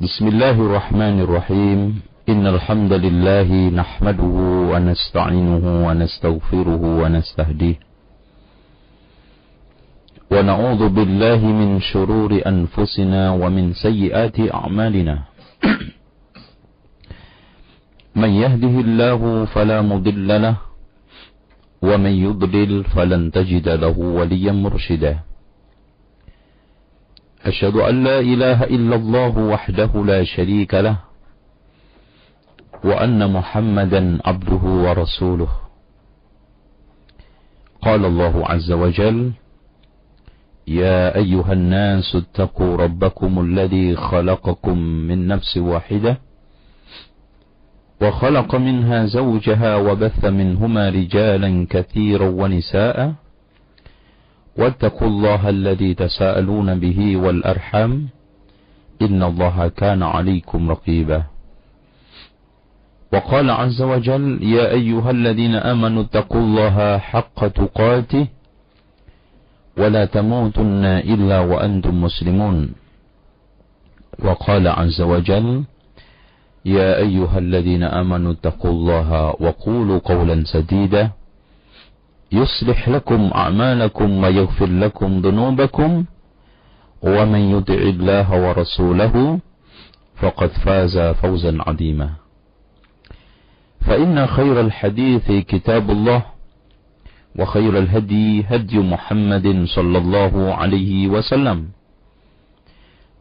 بسم الله الرحمن الرحيم. إن الحمد لله نحمده ونستعينه ونستغفره ونستهديه. ونعوذ بالله من شرور أنفسنا ومن سيئات أعمالنا. من يهده الله فلا مضل له ومن يضلل فلن تجد له وليا مرشدا. أشهد أن لا إله إلا الله وحده لا شريك له وأن محمدا عبده ورسوله. قال الله عز وجل يا أيها الناس اتقوا ربكم الذي خلقكم من نفس واحدة وخلق منها زوجها وبث منهما رجالا كثيرا ونساء واتقوا الله الذي تساءلون به والأرحام إن الله كان عليكم رقيبا. وقال عز وجل يا أيها الذين آمنوا اتقوا الله حق تقاته ولا تموتن إلا وأنتم مسلمون. وقال عز وجل يا أيها الذين آمنوا اتقوا الله وقولوا قولا سديدا يصلح لكم أعمالكم ويغفر لكم ذنوبكم ومن يطع الله ورسوله فقد فاز فوزا عظيما. فإن خير الحديث كتاب الله وخير الهدي هدي محمد صلى الله عليه وسلم.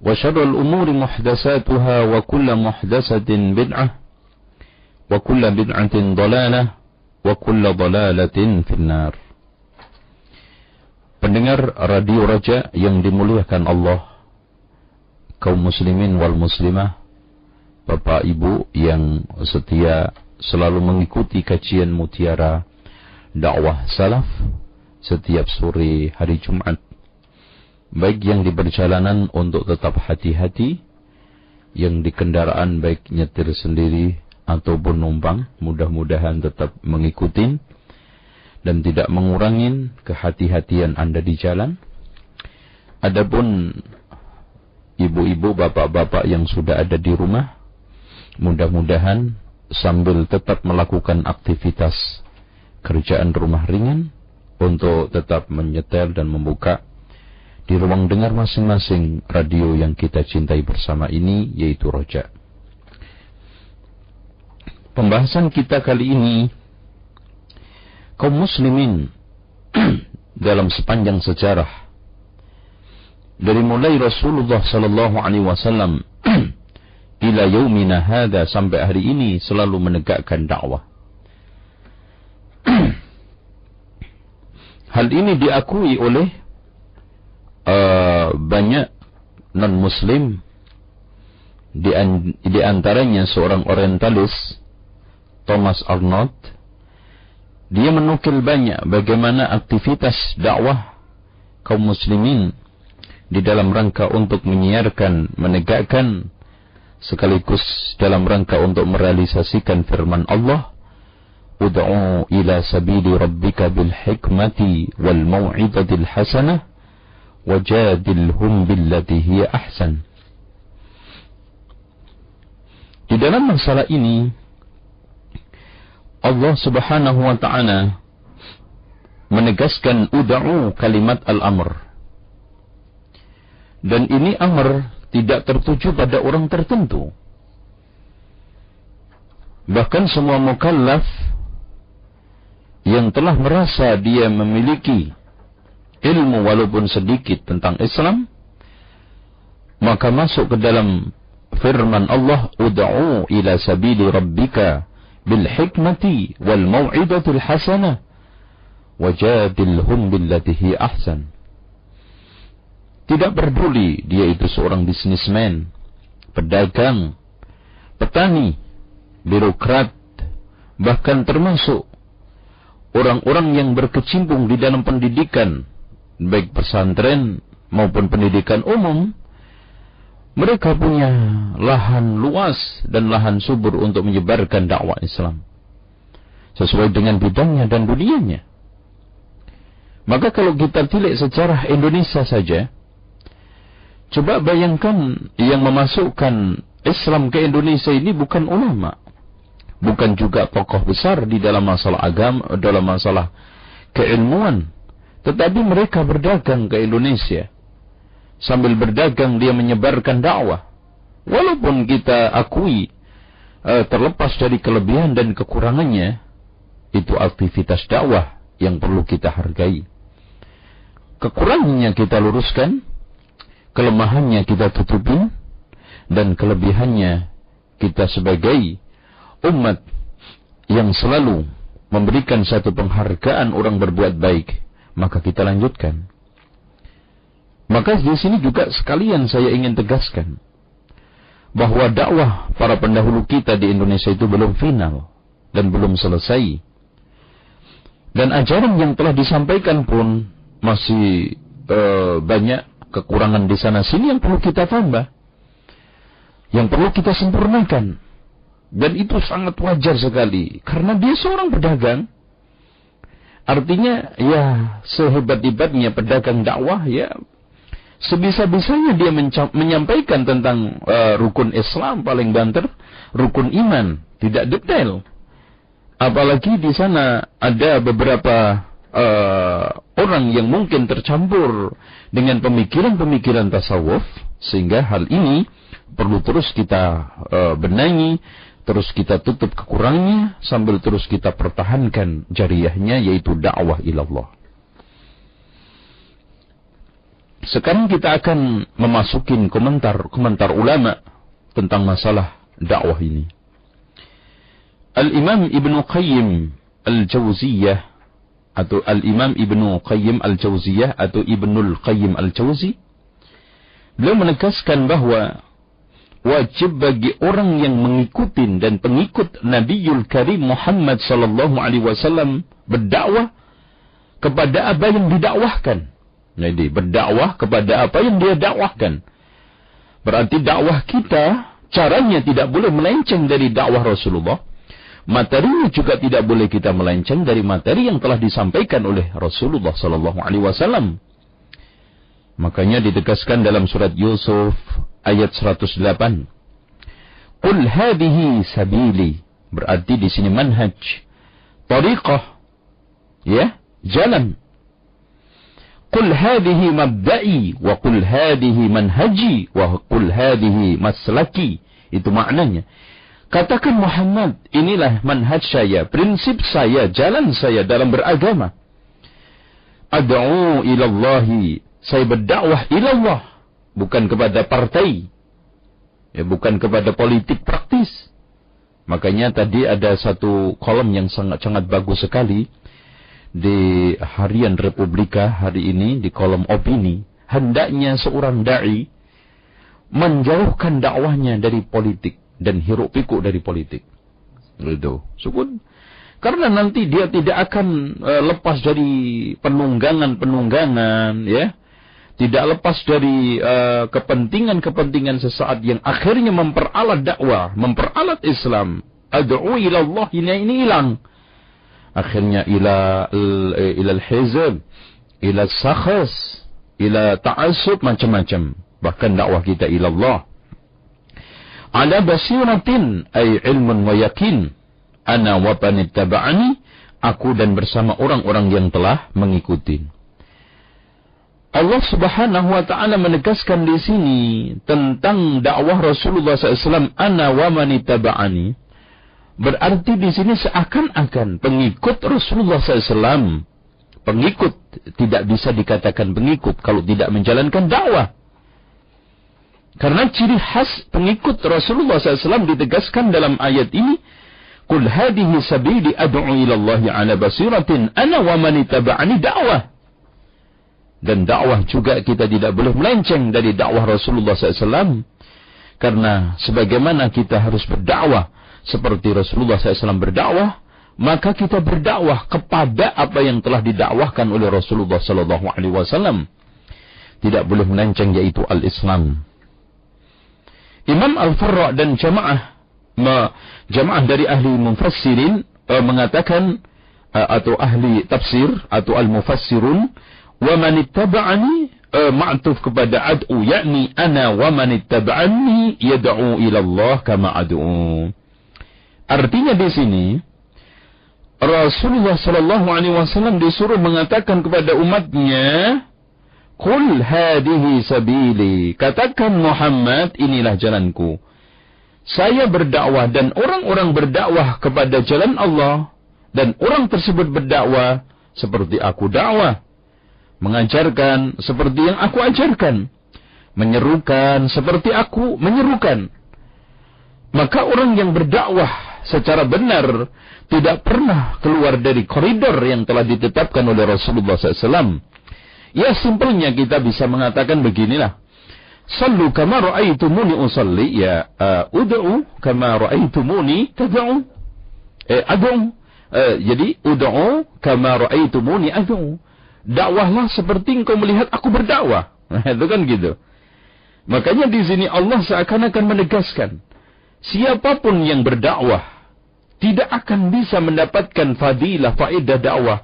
وشر الأمور محدثاتها وكل محدثة بدعة وكل بدعة ضلالة وكل ضلالة في النار Pendengar Radio Raja yang dimuliakan Allah, kaum muslimin wal muslimah, Bapak Ibu yang setia selalu mengikuti kajian mutiara dakwah salaf setiap sore hari Jumat. Baik yang di perjalanan untuk tetap hati-hati, yang di kendaraan baik nyetir sendiri ataupun numpang, mudah-mudahan tetap mengikuti dan tidak mengurangi kehati-hatian Anda di jalan. Adapun ibu-ibu, bapak-bapak yang sudah ada di rumah, mudah-mudahan sambil tetap melakukan aktivitas kerjaan rumah ringan untuk tetap menyetel dan membuka di ruang dengar masing-masing radio yang kita cintai bersama ini yaitu Roja. Pembahasan kita kali ini kaum muslimin dalam sepanjang sejarah dari mulai Rasulullah sallallahu alaihi wasallam ila yaumina hada sampai hari ini selalu menegakkan dakwah. Hal ini diakui oleh uh, banyak non-muslim di, an di antaranya seorang orientalis Thomas Arnold dia menukil banyak bagaimana aktivitas dakwah kaum muslimin di dalam rangka untuk menyiarkan, menegakkan sekaligus dalam rangka untuk merealisasikan firman Allah Ud'u ila sabili rabbika bil hikmati wal mau'izatil hasanah wajadilhum billati hiya ahsan. Di dalam masalah ini Allah Subhanahu wa taala menegaskan ud'u kalimat al-amr. Dan ini amr tidak tertuju pada orang tertentu. Bahkan semua mukallaf yang telah merasa dia memiliki ilmu walaupun sedikit tentang Islam maka masuk ke dalam firman Allah ud'u ila sabili rabbika wal mau'idatil hasanah wajadilhum billati hi ahsan tidak peduli dia itu seorang bisnismen pedagang petani birokrat bahkan termasuk orang-orang yang berkecimpung di dalam pendidikan, baik pesantren maupun pendidikan umum, mereka punya lahan luas dan lahan subur untuk menyebarkan dakwah Islam. Sesuai dengan bidangnya dan dunianya. Maka kalau kita tilik sejarah Indonesia saja, coba bayangkan yang memasukkan Islam ke Indonesia ini bukan ulama, bukan juga tokoh besar di dalam masalah agama, dalam masalah keilmuan, tetapi mereka berdagang ke Indonesia. Sambil berdagang dia menyebarkan dakwah. Walaupun kita akui uh, terlepas dari kelebihan dan kekurangannya, itu aktivitas dakwah yang perlu kita hargai. Kekurangannya kita luruskan, kelemahannya kita tutupin, dan kelebihannya kita sebagai umat yang selalu memberikan satu penghargaan orang berbuat baik, maka kita lanjutkan. Maka di sini juga sekalian saya ingin tegaskan bahwa dakwah para pendahulu kita di Indonesia itu belum final dan belum selesai. Dan ajaran yang telah disampaikan pun masih uh, banyak kekurangan di sana sini yang perlu kita tambah yang perlu kita sempurnakan. Dan itu sangat wajar sekali. Karena dia seorang pedagang. Artinya, ya, sehebat-hebatnya pedagang dakwah, ya, sebisa-bisanya dia menyampaikan tentang uh, rukun Islam paling banter, rukun iman, tidak detail. Apalagi di sana ada beberapa uh, orang yang mungkin tercampur dengan pemikiran-pemikiran tasawuf, sehingga hal ini perlu terus kita uh, benahi, terus kita tutup kekurangannya sambil terus kita pertahankan jariahnya yaitu dakwah ilallah. Sekarang kita akan memasukin komentar-komentar ulama tentang masalah dakwah ini. Al-Imam Ibn Qayyim Al-Jawziyah atau Al-Imam Ibn Qayyim Al-Jawziyah atau Ibnul Qayyim Al-Jawzi beliau menegaskan bahwa wajib bagi orang yang mengikuti dan pengikut Nabiul Karim Muhammad sallallahu alaihi wasallam berdakwah kepada apa yang didakwahkan. Jadi berdakwah kepada apa yang dia dakwahkan. Berarti dakwah kita caranya tidak boleh melenceng dari dakwah Rasulullah. Materinya juga tidak boleh kita melenceng dari materi yang telah disampaikan oleh Rasulullah sallallahu alaihi wasallam. Makanya ditegaskan dalam surat Yusuf ayat 108. Qul sabili. Berarti di sini manhaj. Tariqah. Ya, jalan. Qul hadhihi mabda'i wa qul hadhihi manhaji wa qul. Itu maknanya. Katakan Muhammad, inilah manhaj saya, prinsip saya, jalan saya dalam beragama. Ad'u ilallahi, saya berdakwah ilallah bukan kepada partai, ya bukan kepada politik praktis. Makanya tadi ada satu kolom yang sangat-sangat bagus sekali di harian Republika hari ini di kolom opini. Hendaknya seorang dai menjauhkan dakwahnya dari politik dan hiruk pikuk dari politik. Itu. Sukun. Karena nanti dia tidak akan uh, lepas dari penunggangan-penunggangan, ya tidak lepas dari uh, kepentingan-kepentingan sesaat yang akhirnya memperalat dakwah, memperalat Islam. Ad'u ila Allah ini ini hilang. Akhirnya ila ila al-hizb, ila sakhas, ila ta'assub macam-macam. Bahkan dakwah kita ila Allah. Ala basiratin ay ilmun wa yakin. Ana wa panittaba'ani aku dan bersama orang-orang yang telah mengikuti. Allah Subhanahu wa taala menegaskan di sini tentang dakwah Rasulullah SAW ana wa manitaba'ani berarti di sini seakan-akan pengikut Rasulullah SAW pengikut tidak bisa dikatakan pengikut kalau tidak menjalankan dakwah karena ciri khas pengikut Rasulullah SAW ditegaskan dalam ayat ini Qul hadihi sabili ad'u ila Allah ala basiratin ana wa manitaba'ani dakwah dan dakwah juga kita tidak boleh melenceng dari dakwah Rasulullah SAW. Karena sebagaimana kita harus berdakwah seperti Rasulullah SAW berdakwah, maka kita berdakwah kepada apa yang telah didakwahkan oleh Rasulullah SAW. Tidak boleh melenceng yaitu al-Islam. Imam Al-Farra dan jamaah jamaah dari ahli mufassirin uh, mengatakan uh, atau ahli tafsir atau al-mufassirun Wa man ittaba'ani uh, ma'tuf kepada ad'u yakni ana wa man ittaba'ani yad'u ila Allah kama ad'u. Artinya di sini Rasulullah sallallahu alaihi wasallam disuruh mengatakan kepada umatnya hadihi sabili katakan Muhammad inilah jalanku saya berdakwah dan orang-orang berdakwah kepada jalan Allah dan orang tersebut berdakwah seperti aku dakwah mengajarkan seperti yang aku ajarkan, menyerukan seperti aku menyerukan. Maka orang yang berdakwah secara benar tidak pernah keluar dari koridor yang telah ditetapkan oleh Rasulullah SAW. Ya simpelnya kita bisa mengatakan beginilah. Sallu kama ra'aitumuni usalli ya uh, ud'u kama ra'aitumuni tad'u. Eh ad'u. Uh, jadi ud'u kama ra'aitumuni ad'u dakwahlah seperti engkau melihat aku berdakwah. Nah, itu kan gitu. Makanya di sini Allah seakan-akan menegaskan, siapa pun yang berdakwah tidak akan bisa mendapatkan fadilah faedah dakwah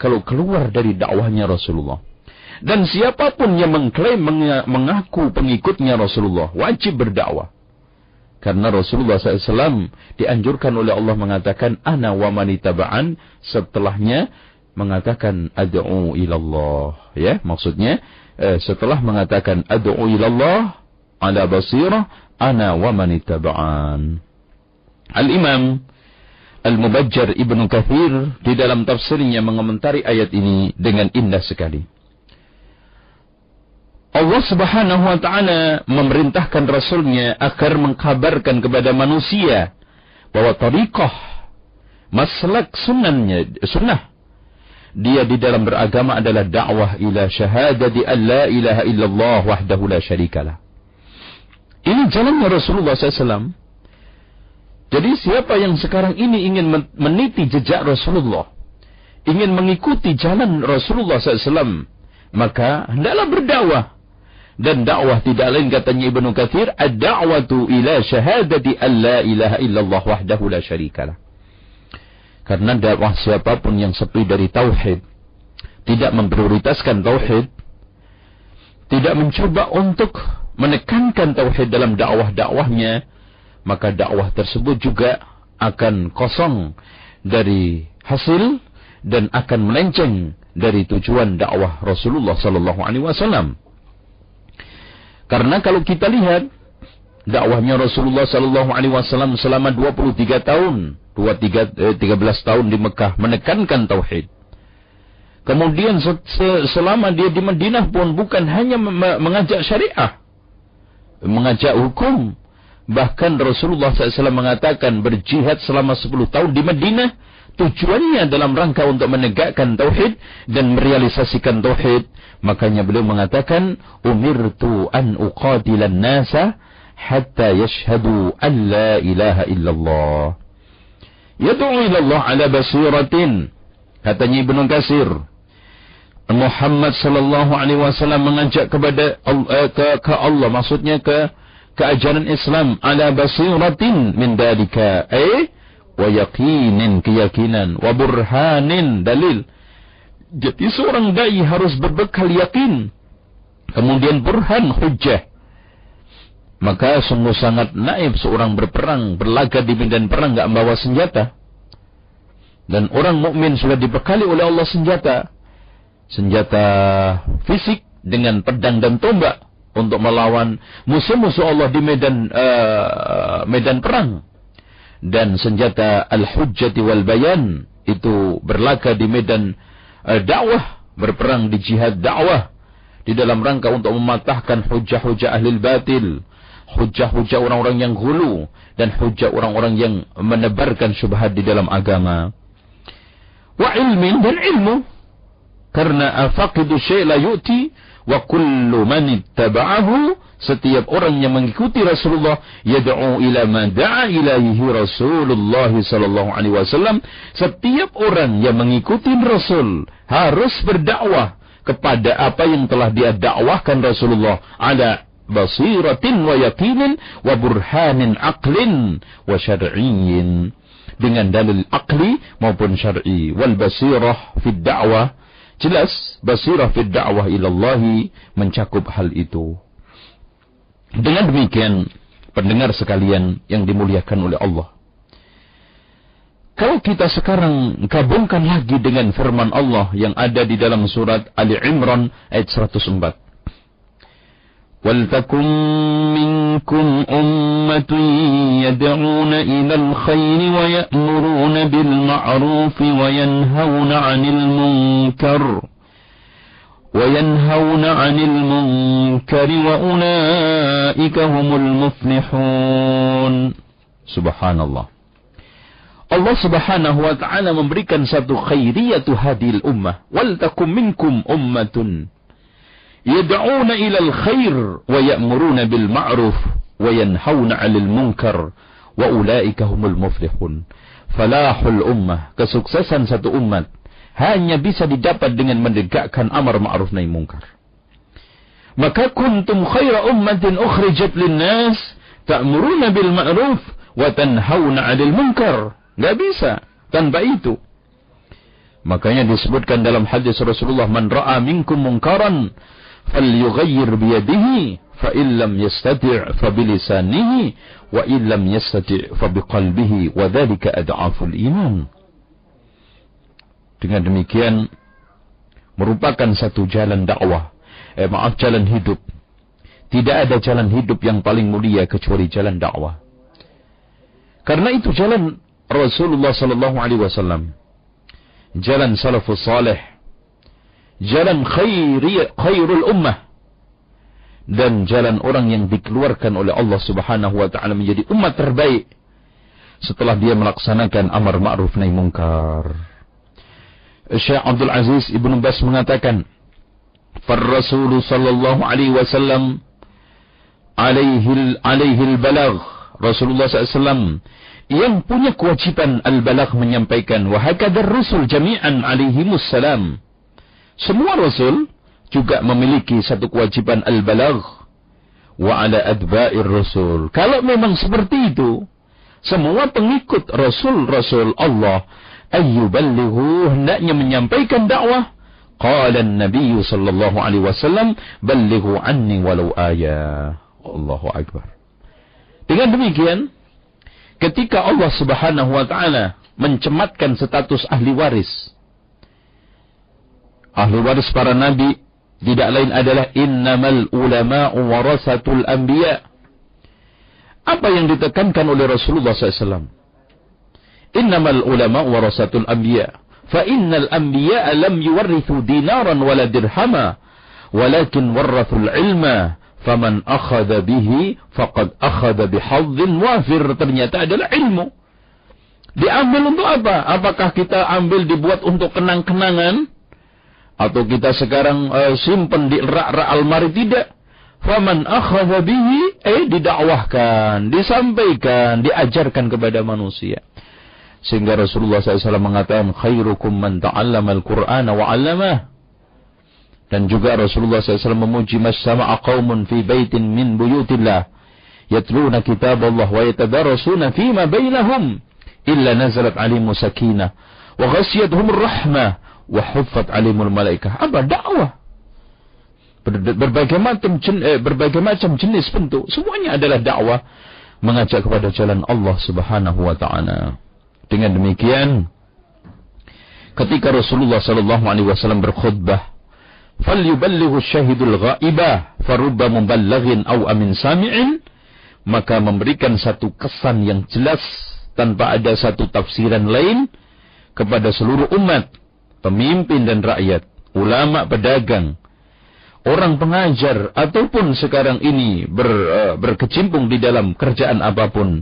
kalau keluar dari dakwahnya Rasulullah. Dan siapa pun yang mengklaim mengaku pengikutnya Rasulullah wajib berdakwah. Karena Rasulullah SAW dianjurkan oleh Allah mengatakan ana wa manitaba'an setelahnya mengatakan ad'u ilallah ya maksudnya eh, setelah mengatakan ad'u ilallah ala basirah ana wa man ittaba'an Al-Imam Al-Mubajjar Ibnu Kathir di dalam tafsirnya mengomentari ayat ini dengan indah sekali Allah Subhanahu wa taala memerintahkan rasulnya agar mengkabarkan kepada manusia bahwa tariqah maslak sunnahnya sunnah dia di dalam beragama adalah dakwah ila syahadati an la ilaha illallah wahdahu la syarikalah. Ini jalannya Rasulullah SAW. Jadi siapa yang sekarang ini ingin meniti jejak Rasulullah, ingin mengikuti jalan Rasulullah SAW, maka hendaklah berdakwah. Dan dakwah tidak lain katanya Ibnu Katsir, ad-da'watu ila syahadati an la ilaha illallah wahdahu la syarikalah. Karena dakwah siapa pun yang sepi dari tauhid, tidak memprioritaskan tauhid, tidak mencoba untuk menekankan tauhid dalam dakwah-dakwahnya, maka dakwah tersebut juga akan kosong dari hasil dan akan melenceng dari tujuan dakwah Rasulullah sallallahu alaihi wasallam. Karena kalau kita lihat dakwahnya Rasulullah sallallahu alaihi wasallam selama 23 tahun dua tiga eh, tiga belas tahun di Mekah menekankan tauhid. Kemudian selama dia di Madinah pun bukan hanya mengajak syariah, mengajak hukum. Bahkan Rasulullah SAW mengatakan berjihad selama 10 tahun di Madinah tujuannya dalam rangka untuk menegakkan tauhid dan merealisasikan tauhid. Makanya beliau mengatakan, "Umirtu an uqatilan nasa hatta yashhadu an la ilaha illallah." Yad'u ila Allah ala basiratin. Katanya Ibnu Katsir. Muhammad sallallahu alaihi wasallam mengajak kepada uh, ke, ke Allah maksudnya ke keajaran Islam ala basiratin min dalika eh wa yaqinin keyakinan wa burhanin dalil jadi seorang dai harus berbekal yakin kemudian burhan hujjah maka sungguh sangat naib seorang berperang, berlaga di medan perang enggak membawa senjata. Dan orang mukmin sudah dibekali oleh Allah senjata. Senjata fisik dengan pedang dan tombak untuk melawan musuh-musuh Allah di medan uh, medan perang. Dan senjata al-hujjati wal bayan itu berlaga di medan uh, dakwah, berperang di jihad dakwah di dalam rangka untuk mematahkan hujah-hujah ahli batil hujah-hujah orang-orang yang hulu dan hujah orang-orang yang menebarkan syubhat di dalam agama. Wa ilmin dan ilmu. Karena afaqidu syai' la yu'ti wa kullu man ittaba'ahu setiap orang yang mengikuti Rasulullah yad'u ila ma da'a ilaihi Rasulullah sallallahu alaihi wasallam. Setiap orang yang mengikuti Rasul harus berdakwah kepada apa yang telah dia dakwahkan Rasulullah ada basiratin wa yakinin wa burhanin aqlin wa syar'iyyin. Dengan dalil akli maupun syar'i. Wal basirah fi da'wah Jelas basirah fid da'wah ilallahi mencakup hal itu. Dengan demikian, pendengar sekalian yang dimuliakan oleh Allah. Kalau kita sekarang gabungkan lagi dengan firman Allah yang ada di dalam surat Ali Imran ayat 104. ولتكن منكم أمة يدعون إلى الخير ويأمرون بالمعروف وينهون عن المنكر وينهون عن المنكر وأولئك هم المفلحون. سبحان الله Allah subhanahu wa ta'ala memberikan satu khairiyatu hadil ummah. Wal takum minkum ummatun. Yad'una ilal khair wa ya'muruna bil ma'ruf wa yanhauna 'anil munkar wa ulaika humul muflihun. Falahul ummah, kesuksesan satu umat hanya bisa didapat dengan menegakkan amar ma'ruf nahi munkar. Maka kuntum khaira ummatin ukhrijat linnas ta'muruna bil ma'ruf wa tanhauna 'anil munkar. Enggak bisa tanpa itu. Makanya disebutkan dalam hadis Rasulullah man ra'a minkum munkaran فليغير بيده فإن لم يستطع فبلسانه وإن لم يستطع فبقلبه وذلك أضعف الإيمان dengan demikian merupakan satu jalan dakwah eh, maaf jalan hidup tidak ada jalan hidup yang paling mulia kecuali jalan dakwah karena itu jalan Rasulullah sallallahu alaihi wasallam jalan salafus saleh jalan khairi, khairul ummah dan jalan orang yang dikeluarkan oleh Allah Subhanahu wa taala menjadi umat terbaik setelah dia melaksanakan amar ma'ruf nahi munkar. Syekh Abdul Aziz Ibnu Bas mengatakan, "Far Rasul sallallahu alaihi wasallam alaihi alaihi al-balagh." Rasulullah SAW yang punya kewajiban al-balagh menyampaikan wa hakadar rusul jami'an alaihimus salam semua rasul juga memiliki satu kewajiban al-balagh wa ala adba'ir rasul. Kalau memang seperti itu, semua pengikut rasul-rasul Allah ayyuballighu hendaknya menyampaikan dakwah. Qala an-nabiy sallallahu alaihi wasallam ballighu anni walau ayah. Allahu akbar. Dengan demikian, ketika Allah Subhanahu wa taala mencematkan status ahli waris ahli waris para nabi tidak lain adalah innamal ulama'u warasatul anbiya. Apa yang ditekankan oleh Rasulullah SAW? Innamal ulama'u warasatul anbiya. Fa innal anbiya lam yuwarrithu dinaran wala dirhama. Walakin warrathul ilma. Faman akhada bihi faqad akhada bihadzin wafir. Ternyata adalah ilmu. Diambil untuk apa? Apakah kita ambil dibuat untuk kenang-kenangan? Atau kita sekarang uh, simpan di rak-rak almari? Tidak. Faman akhadha bihi eh didakwahkan disampaikan diajarkan kepada manusia. Sehingga Rasulullah SAW mengatakan khairukum man ta'allama al-Qur'an wa 'allamah. Dan juga Rasulullah SAW memuji masyama'a qaumun fi baitin min buyutillah yatluna kitab Allah wa yatadarasuna fima bainahum illa nazalat alimu sakinah wa ghasiyatuhum rahmah wahuffat alimul malaikah. Apa? Dakwah. Ber berbagai macam eh, berbagai macam jenis bentuk semuanya adalah dakwah mengajak kepada jalan Allah Subhanahu wa taala. Dengan demikian ketika Rasulullah sallallahu alaihi wasallam berkhutbah falyuballighu syahidul ghaibah farubba muballighin aw amin sami'in maka memberikan satu kesan yang jelas tanpa ada satu tafsiran lain kepada seluruh umat pemimpin dan rakyat, ulama pedagang, orang pengajar ataupun sekarang ini ber, uh, berkecimpung di dalam kerjaan apa pun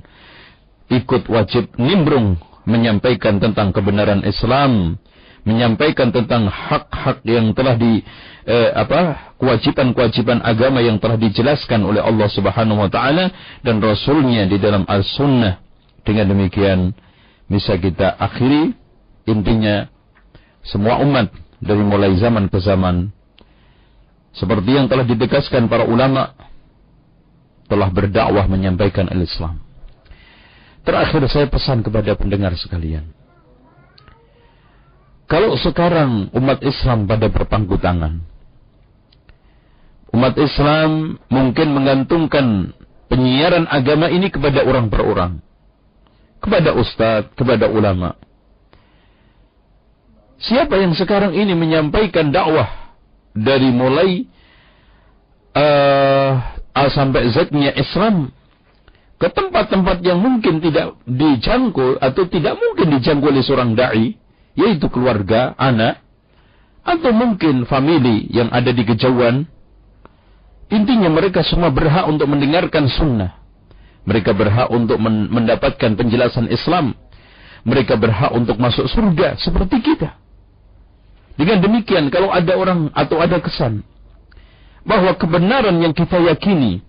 ikut wajib nimbrung menyampaikan tentang kebenaran Islam, menyampaikan tentang hak-hak yang telah di eh, apa kewajiban-kewajiban agama yang telah dijelaskan oleh Allah Subhanahu wa taala dan rasulnya di dalam As-Sunnah. Dengan demikian bisa kita akhiri intinya semua umat dari mulai zaman ke zaman seperti yang telah ditegaskan para ulama telah berdakwah menyampaikan al-Islam. Terakhir saya pesan kepada pendengar sekalian. Kalau sekarang umat Islam pada berpangku tangan, umat Islam mungkin menggantungkan penyiaran agama ini kepada orang per orang, kepada ustadz, kepada ulama. Siapa yang sekarang ini menyampaikan dakwah dari mulai uh, A sampai Z-nya Islam ke tempat-tempat yang mungkin tidak dijangkau atau tidak mungkin dijangkau oleh seorang dai, yaitu keluarga, anak, atau mungkin famili yang ada di kejauhan. Intinya mereka semua berhak untuk mendengarkan sunnah. Mereka berhak untuk mendapatkan penjelasan Islam. Mereka berhak untuk masuk surga seperti kita. Dengan demikian, kalau ada orang atau ada kesan bahwa kebenaran yang kita yakini,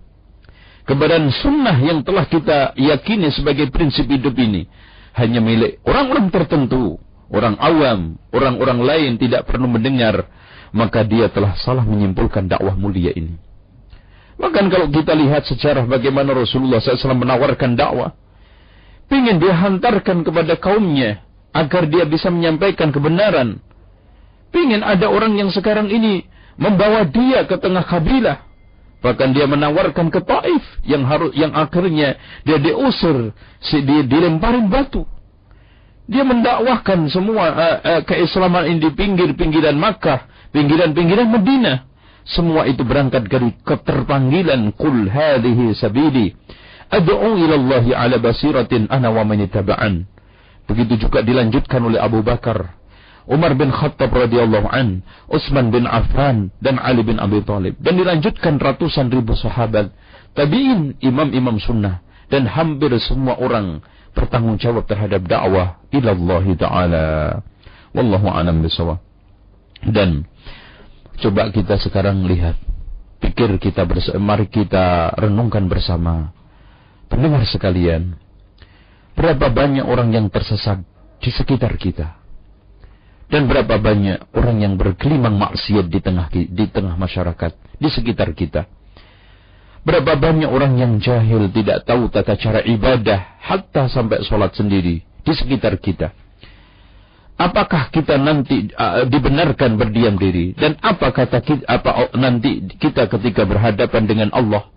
kebenaran sunnah yang telah kita yakini sebagai prinsip hidup ini, hanya milik orang-orang tertentu, orang awam, orang-orang lain tidak perlu mendengar, maka dia telah salah menyimpulkan dakwah mulia ini. Bahkan kalau kita lihat sejarah bagaimana Rasulullah SAW menawarkan dakwah, ingin dia hantarkan kepada kaumnya agar dia bisa menyampaikan kebenaran. Ingin ada orang yang sekarang ini membawa dia ke tengah kabilah. Bahkan dia menawarkan ke Taif yang harus yang akhirnya dia diusir, dia dilemparin batu. Dia mendakwahkan semua uh, uh, keislaman ini di pinggir-pinggiran Makkah, pinggiran-pinggiran Madinah. Semua itu berangkat dari keterpanggilan kul hadhihi sabili ad'u ila Allah ala basiratin ana wa man Begitu juga dilanjutkan oleh Abu Bakar Umar bin Khattab radhiyallahu an, Utsman bin Affan dan Ali bin Abi Thalib dan dilanjutkan ratusan ribu sahabat, tabi'in, imam-imam sunnah dan hampir semua orang bertanggung jawab terhadap dakwah ilallah taala. Wallahu a'lam bishawab. Dan coba kita sekarang lihat pikir kita bersama, mari kita renungkan bersama. Pendengar sekalian, berapa banyak orang yang tersesat di sekitar kita? Dan berapa banyak orang yang berkelimang maksiat di tengah di tengah masyarakat, di sekitar kita. Berapa banyak orang yang jahil tidak tahu tata cara ibadah, hatta sampai sholat sendiri di sekitar kita. Apakah kita nanti uh, dibenarkan berdiam diri? Dan apa kata kita, apa nanti kita ketika berhadapan dengan Allah?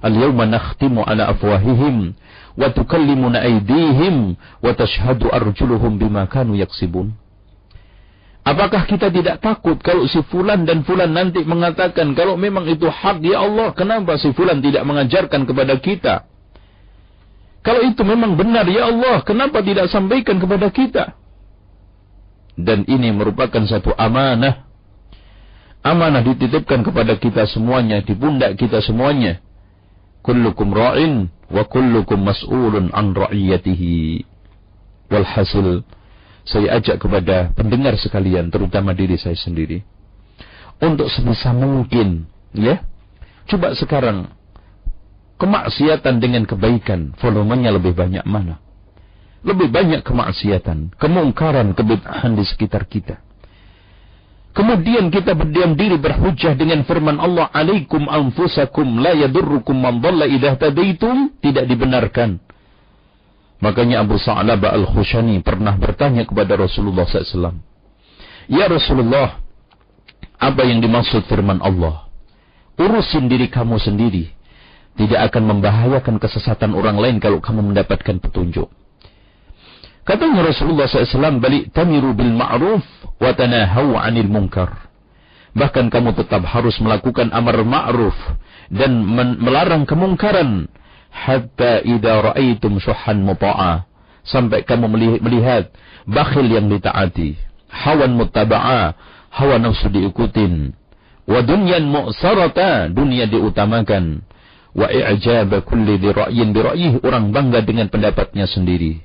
Al-yawma nakhtimu ala afwahihim wa tukallimuna aydihim wa tashhadu arjuluhum bima kanu yaksibun. Apakah kita tidak takut kalau si fulan dan fulan nanti mengatakan kalau memang itu hak ya Allah, kenapa si fulan tidak mengajarkan kepada kita? Kalau itu memang benar ya Allah, kenapa tidak sampaikan kepada kita? Dan ini merupakan satu amanah. Amanah dititipkan kepada kita semuanya, di pundak kita semuanya. Kullukum ra'in wa kullukum mas'ulun an ra'iyatihi. Walhasil, saya ajak kepada pendengar sekalian, terutama diri saya sendiri, untuk sebisa mungkin, ya, coba sekarang kemaksiatan dengan kebaikan, volumenya lebih banyak mana? Lebih banyak kemaksiatan, kemungkaran, kebid'ahan di sekitar kita. Kemudian kita berdiam diri berhujah dengan firman Allah, "Alaikum anfusakum la yadurrukum man dhalla tadaitum," tidak dibenarkan Makanya Abu Sa'labah Al-Khushani pernah bertanya kepada Rasulullah SAW. Ya Rasulullah, apa yang dimaksud firman Allah? Urusin diri kamu sendiri. Tidak akan membahayakan kesesatan orang lain kalau kamu mendapatkan petunjuk. Katanya Rasulullah SAW, balik tamiru bil ma'ruf wa tanahaw anil munkar. Bahkan kamu tetap harus melakukan amar ma'ruf dan melarang kemungkaran hatta idza ra'aitum syuhan muta'a. Sampai kamu melihat bakhil yang ditaati. Hawan muttaba'a. Hawa nafsu diikutin. Wa dunyan mu'sarata. Dunia diutamakan. Wa i'jaba kulli di ra'yin bi ra'yih. Orang bangga dengan pendapatnya sendiri.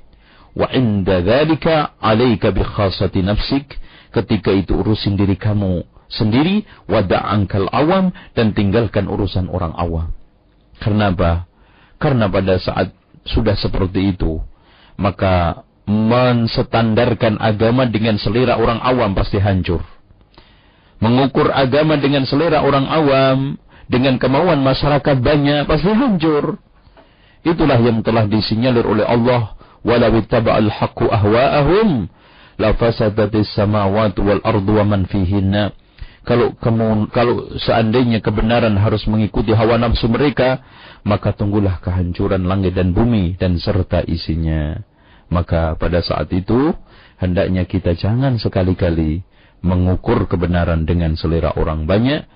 Wa inda dzalika 'alaika bi khassati nafsik. Ketika itu urusin diri kamu sendiri. Wada'ankal awam. Dan tinggalkan urusan orang awam. Kenapa karena pada saat sudah seperti itu, maka mensetandarkan agama dengan selera orang awam pasti hancur. Mengukur agama dengan selera orang awam, dengan kemauan masyarakat banyak, pasti hancur. Itulah yang telah disinyalir oleh Allah. Walau ittaba'al haqqu ahwa'ahum la fasadatis samawati wal ardu wa man fihinna kalau kamu kalau seandainya kebenaran harus mengikuti hawa nafsu mereka maka tunggulah kehancuran langit dan bumi dan serta isinya. Maka pada saat itu hendaknya kita jangan sekali-kali mengukur kebenaran dengan selera orang banyak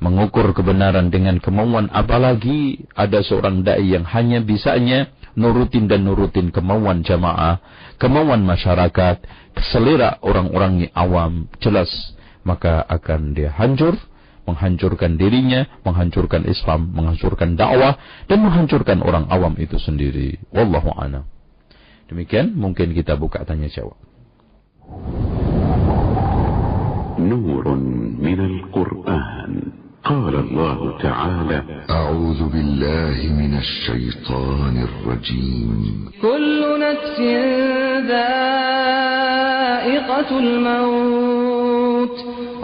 mengukur kebenaran dengan kemauan. Apalagi ada seorang dai yang hanya bisanya nurutin dan nurutin kemauan jamaah kemauan masyarakat selera orang-orang awam. Jelas maka akan dia hancur menghancurkan dirinya, menghancurkan Islam, menghancurkan dakwah dan menghancurkan orang awam itu sendiri. Wallahu a'lam. Demikian mungkin kita buka tanya jawab. Nurun minal Qur'an. قال الله تعالى أعوذ بالله من الشيطان الرجيم كل نفس ذائقة الموت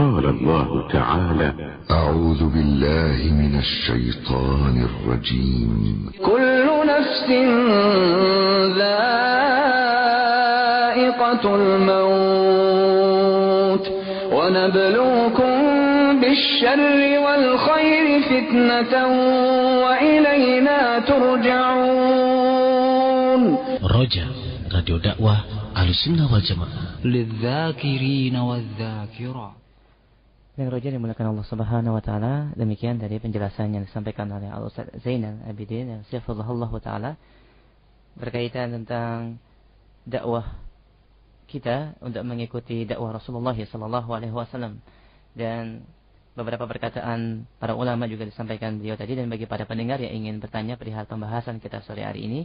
قال الله تعالى أعوذ بالله من الشيطان الرجيم. كل نفس ذائقة الموت. ونبلوكم بالشر والخير فتنة وإلينا ترجعون. رجاء راديو دعوة على السنة والجماعة. للذاكرين والذاكرات. Dan roja dimulakan Allah Subhanahu wa taala. Demikian dari penjelasan yang disampaikan oleh Al Ustaz Zainal Abidin dan Syaifullah taala berkaitan tentang dakwah kita untuk mengikuti dakwah Rasulullah sallallahu alaihi wasallam dan beberapa perkataan para ulama juga disampaikan beliau tadi dan bagi para pendengar yang ingin bertanya perihal pembahasan kita sore hari ini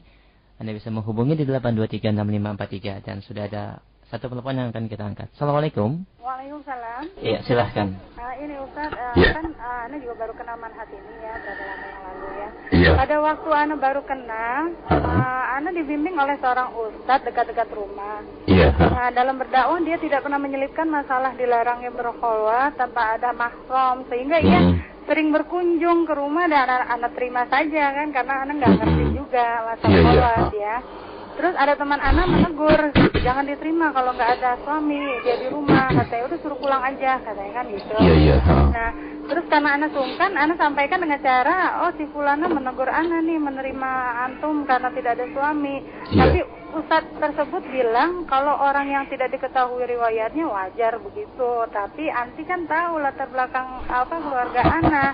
Anda bisa menghubungi di 8236543 dan sudah ada satu telepon yang akan kita angkat. Assalamualaikum. Waalaikumsalam. Iya, silahkan. Uh, ini Ustaz, uh, Ya. kan uh, Ana juga baru kenal manhat ini ya, berapa lama yang lalu ya. Iya. Pada waktu Ana baru kenal, uh, Ana dibimbing oleh seorang Ustaz dekat-dekat rumah. Iya. Nah, dalam berdakwah dia tidak pernah menyelipkan masalah dilarangnya berkholwat tanpa ada mahram sehingga ia Hmm. sering berkunjung ke rumah dan anak-anak terima saja kan karena anak nggak ngerti Hmm. juga masalah Iya, iya. kholwat ya. Terus ada teman anak menegur, jangan diterima kalau nggak ada suami dia di rumah. Katanya udah suruh pulang aja, katanya kan gitu. Iya, iya. Nah, terus karena anak sungkan, anak sampaikan dengan cara, oh si fulana menegur anak nih menerima antum karena tidak ada suami. Iya. Tapi Ustadz tersebut bilang kalau orang yang tidak diketahui riwayatnya wajar begitu. Tapi anti kan tahu latar belakang apa keluarga anak.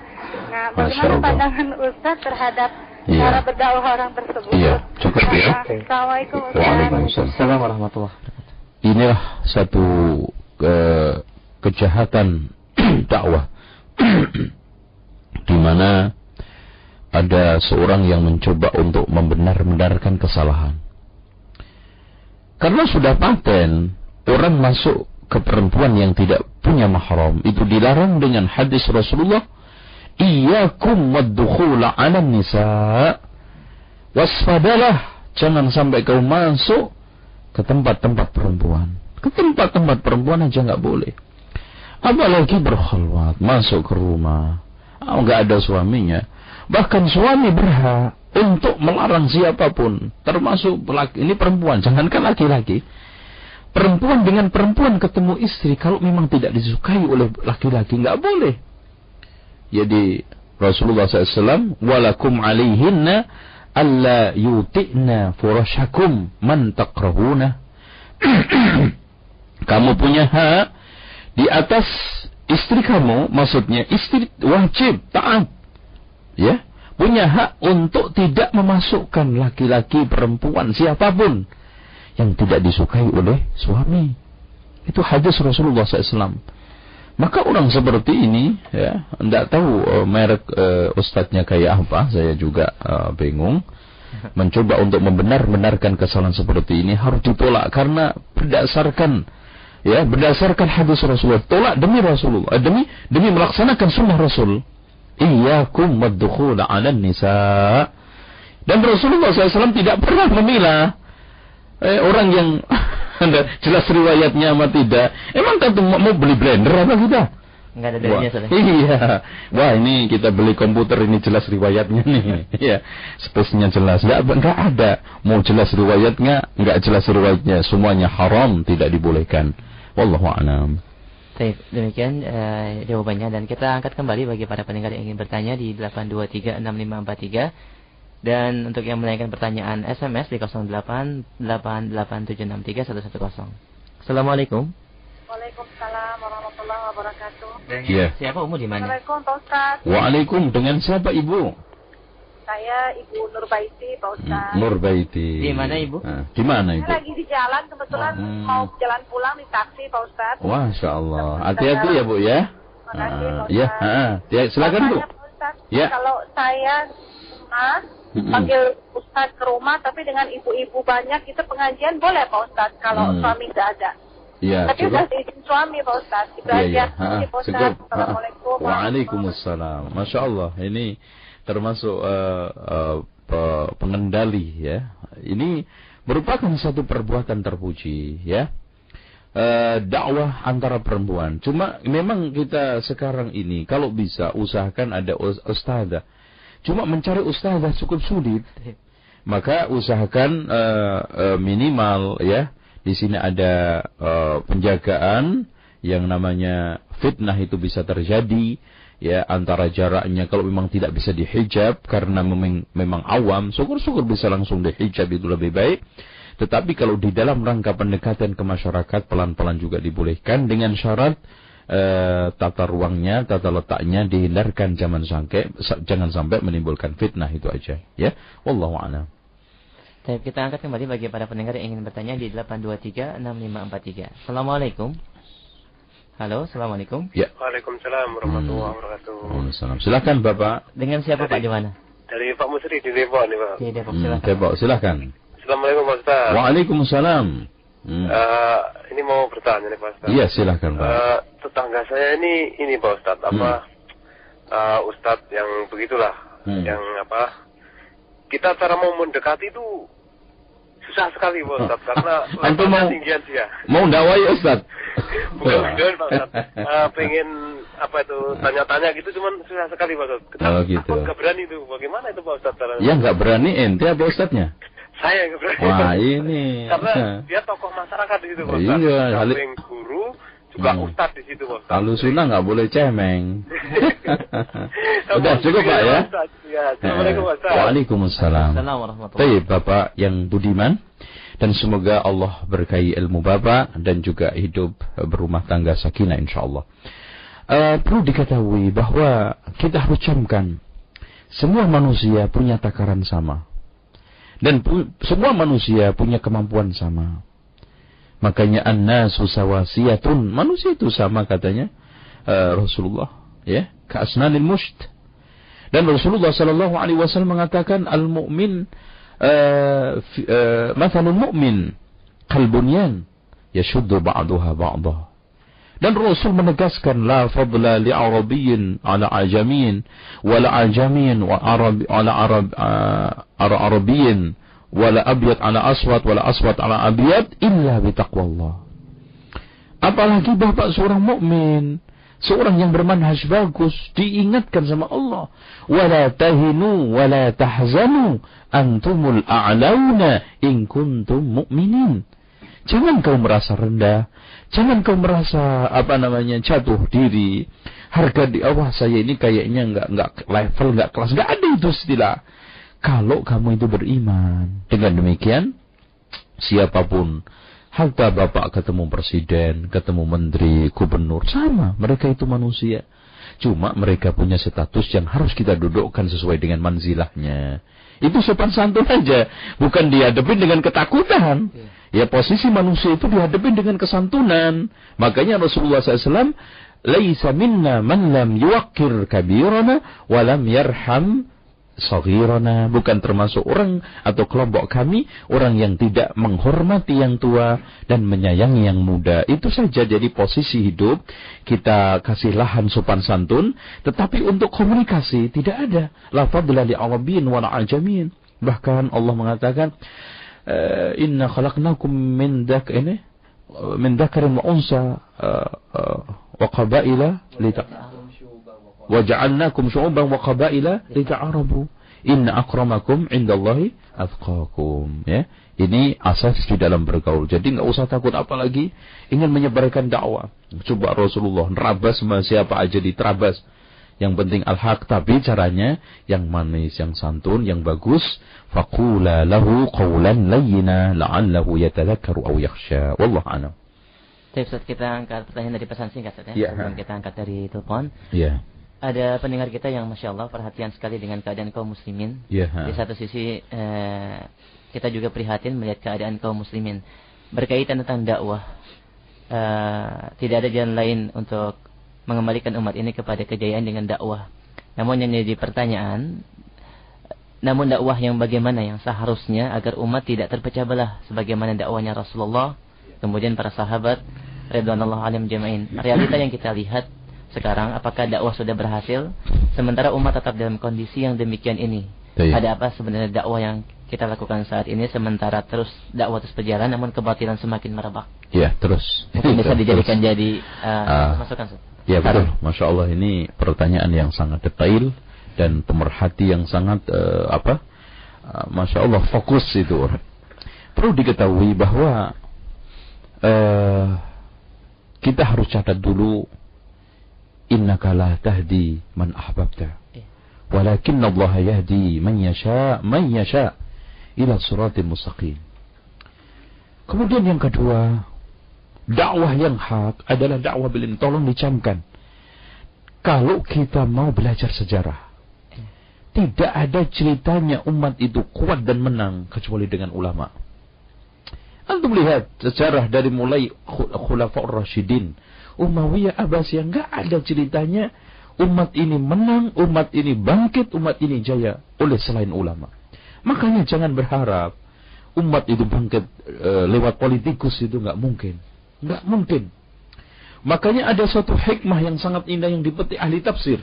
Nah, bagaimana pandangan Ustadz terhadap Iya. cara berdakwah orang tersebut? Iya, cukup ya. Assalamualaikum Ustadz. Waalaikumsalam. Assalamualaikum warahmatullahi wabarakatuh. Inilah satu eh, kejahatan dakwah di mana ada seorang yang mencoba untuk membenar-benarkan kesalahan. Karena sudah paten orang masuk ke perempuan yang tidak punya mahram itu dilarang dengan hadis Rasulullah iyyakum waddukhula 'ala nisa waspadalah jangan sampai kau masuk ke tempat-tempat perempuan. Ke tempat-tempat perempuan aja nggak boleh. Apalagi berkhalwat masuk ke rumah. Ah, nggak ada suaminya. Bahkan suami berhak untuk melarang siapa pun termasuk laki ini perempuan jangankan laki-laki. Perempuan dengan perempuan ketemu istri kalau memang tidak disukai oleh laki-laki nggak boleh jadi Rasulullah SAW walakum alaihinna alla yuti'na furashakum man takrahuna kamu punya hak di atas istri kamu maksudnya istri wajib taat ya. Punya hak untuk tidak memasukkan laki-laki perempuan siapa pun yang tidak disukai oleh suami. Itu hadis Rasulullah SAW maka orang seperti ini ya tidak tahu uh, merek uh, ustadznya kayak apa saya juga uh, bingung. Mencoba untuk membenar-benarkan kesalahan seperti ini harus ditolak karena berdasarkan ya berdasarkan hadis Rasulullah. Tolak demi Rasulullah demi demi melaksanakan sunnah Rasul. Iyyakum waddukhul 'alan nisa. Dan Rasulullah SAW tidak pernah memilah eh, orang yang jelas riwayatnya ama tidak. Emang kita mau beli blender apa kita? Enggak ada dalilnya, Wah. Iya. Wah, ini kita beli komputer ini jelas riwayatnya nih. Iya. Spesinya jelas. Enggak enggak ada. Mau jelas riwayatnya, enggak jelas riwayatnya. Semuanya haram, tidak dibolehkan. Wallahu a'lam. Baik, demikian eh, jawabannya dan kita angkat kembali bagi para pendengar yang ingin bertanya di 8236543 dan untuk yang menanyakan pertanyaan SMS di 0888763110. Assalamualaikum. Waalaikumsalam warahmatullahi wabarakatuh. Iya. Siapa Umu di mana? Pak Ustadz. Waalaikum dengan siapa Ibu? Saya Ibu Nurbaiti Pak Ustadz. Nur Baiti. Di mana, Ibu? Ah, di mana Saya Ibu? lagi di jalan kebetulan Hmm. mau jalan pulang di taksi Pak Ustadz. Masya Allah. Hati-hati ya Bu ya. Makasih, Ah, Pak ya, Ustadz. ah, ya, silakan Bu. Pak Ustadz, Ya. Kalau saya Mas Mm-mm. panggil Ustadz ke rumah tapi dengan ibu-ibu banyak itu pengajian boleh Pak Ustadz kalau Hmm. suami tidak ada. Ya, tapi cukup. udah diizin suami Pak Ustadz. Itu Iya, aja. iya. Ah, Pak. Ustadz. Assalamualaikum. Waalaikumsalam. Masya Allah. Ini termasuk eh, pe- pengendali ya. Ini merupakan satu perbuatan terpuji ya. Eh, dakwah antara perempuan. Cuma memang kita sekarang ini kalau bisa usahakan ada us- ustazah. Cuma mencari ustazah cukup sulit. Maka usahakan eh, eh, minimal ya di sini ada eh, penjagaan yang namanya fitnah itu bisa terjadi ya antara jaraknya kalau memang tidak bisa dihijab karena memang, memang awam syukur-syukur bisa langsung dihijab itu lebih baik tetapi kalau di dalam rangka pendekatan ke masyarakat pelan-pelan juga dibolehkan dengan syarat eh, tata ruangnya, tata letaknya dihindarkan jangan sampai jangan sampai menimbulkan fitnah itu aja ya. Wallahu a'lam. Baik, kita angkat kembali bagi para pendengar yang ingin bertanya di 8236543. Assalamualaikum. Halo, Assalamualaikum. Ya. Waalaikumsalam warahmatullahi wabarakatuh. Waalaikumsalam. Silakan Bapak. Dengan siapa Pak di mana? Dari Pak Musri di Depok nih Pak. Di Depok, Hmm, silakan. Bapak, silakan. Assalamualaikum Pak Ustaz. Waalaikumsalam. Hmm. Eh, ini mau bertanya nih Pak Ustaz. Iya, silakan Pak. Eh, tetangga saya ini ini Pak Ustaz apa eh, Ustaz yang begitulah Hmm. yang apa kita cara mau mendekati itu susah sekali Pak Ustaz karena Antum mau- tinggian dia. Mau dakwai Ustaz? Bukan Pak Ustaz. Eh, pengen apa itu tanya-tanya gitu cuman susah sekali Pak Ustaz. Kita Oh, gitu. aku nggak berani itu. Bagaimana itu Pak Ustaz caranya? Ya nggak berani ente apa Ustaznya? Saya. Wah ini. Karena dia tokoh masyarakat di situ Pak. Iya, hal- guru juga Hmm. ustaz di situ Pak. Kalau sunnah nggak boleh cemeng. Udah cukup Pak ya. Ya, Assalamualaikum Pak Ustaz. Waalaikumsalam. Baik Bapak yang budiman dan semoga Allah berkahi ilmu Bapak dan juga hidup berumah tangga sakinah insyaallah. Eh, perlu diketahui bahwa kita harus camkan semua manusia punya takaran sama dan semua manusia punya kemampuan sama. Makanya an-nasu sawasiyatun. Manusia itu sama katanya eh, Rasulullah ya, ka'asnanil musht. Dan Rasulullah sallallahu alaihi wasallam mengatakan al-mu'min eh, fi- eh, mathalul mu'min kalbunyan yashuddu ba'daha ba'daha. Dan Rasul menegaskan la fadla li arabiyyin ala ajamiyin wala ajamiyin wa arab ala arab uh, ara arabiyyin wala abyad ala aswad wala aswad ala abyad illa bi taqwallah. Apalagi bapak seorang mukmin, seorang yang bermanhaj bagus, diingatkan sama Allah, wala tahinu wala tahzanu antumul a'launa in kuntum mu'minin. Jangan kau merasa rendah, jangan kau merasa apa namanya jatuh diri. Harga di bawah saya ini kayaknya nggak nggak level nggak kelas nggak ada itu istilah. Kalau kamu itu beriman, dengan demikian siapa pun Hatta bapak ketemu presiden, ketemu menteri, gubernur, sama. Mereka itu manusia. Cuma mereka punya status yang harus kita dudukkan sesuai dengan manzilahnya. Itu sopan santun aja. Bukan dihadapin dengan ketakutan. Ya posisi manusia itu dihadapin dengan kesantunan. Makanya Rasulullah SAW, Laisa minna man lam yuwakir kabirana, walam yarham saghirana, bukan termasuk orang atau kelompok kami orang yang tidak menghormati yang tua dan menyayangi yang muda. Itu saja jadi posisi hidup kita kasih lahan sopan santun, tetapi untuk komunikasi tidak ada. La fadla li wa ajamin. Bahkan Allah mengatakan eh, inna khalaqnakum min dak ini min dakarin wa unsa eh, eh, wa qabaila waja'alnakum syu'uban wa qabaila lita'arafu inna akramakum indallahi atqakum ya ini asas di dalam bergaul jadi nggak usah takut apalagi ingin menyebarkan dakwah coba Rasulullah nerabas sama siapa aja diterabas yang penting al-haq tapi caranya yang manis, yang santun, yang bagus. Fakula lahu qawlan layyina la'allahu yatadhakkaru aw yakhsha. Wallah a'lam. Jadi kita angkat pertanyaan dari pesan singkat ya. Iya, yeah. kita angkat dari telepon. Iya. Yeah. Ada pendengar kita yang masya Allah perhatian sekali dengan keadaan kaum muslimin. Ya. Di satu sisi eh, kita juga prihatin melihat keadaan kaum muslimin berkaitan tentang dakwah. Eh, tidak ada jalan lain untuk mengembalikan umat ini kepada kejayaan dengan dakwah. Namun yang jadi pertanyaan, namun dakwah yang bagaimana yang seharusnya agar umat tidak terpecah belah sebagaimana dakwahnya Rasulullah, kemudian para sahabat, Ridwanullah alim jamain. Realita yang kita lihat sekarang apakah dakwah sudah berhasil sementara umat tetap dalam kondisi yang demikian ini Iya. ada apa sebenarnya dakwah yang kita lakukan saat ini sementara terus dakwah terus berjalan namun kebatilan semakin merebak Ya, terus. mungkin bisa Terus. dijadikan jadi uh, Ah. masukan. Ya betul, masya Allah ini pertanyaan yang sangat detail dan pemerhati yang sangat eh, apa, eh, masya Allah fokus itu. Perlu diketahui bahwa eh, kita harus catat dulu, innaka la tahdi man ahbabta, Iya. walakin Allah yahdi man yasha, man yasha ila suratil mustaqim. Kemudian yang kedua, dakwah yang hak adalah dakwah bil ilmi. Tolong dicamkan. Kalau kita mau belajar sejarah, tidak ada ceritanya umat itu kuat dan menang kecuali dengan ulama. Antum lihat sejarah dari mulai khu- Khulafaur Rasyidin, Umayyah Abbasiyah nggak ada ceritanya umat ini menang, umat ini bangkit, umat ini jaya oleh selain ulama. Makanya jangan berharap umat itu bangkit eh, lewat politikus itu nggak mungkin. Nggak mungkin. Makanya ada suatu hikmah yang sangat indah yang dipetik ahli tafsir.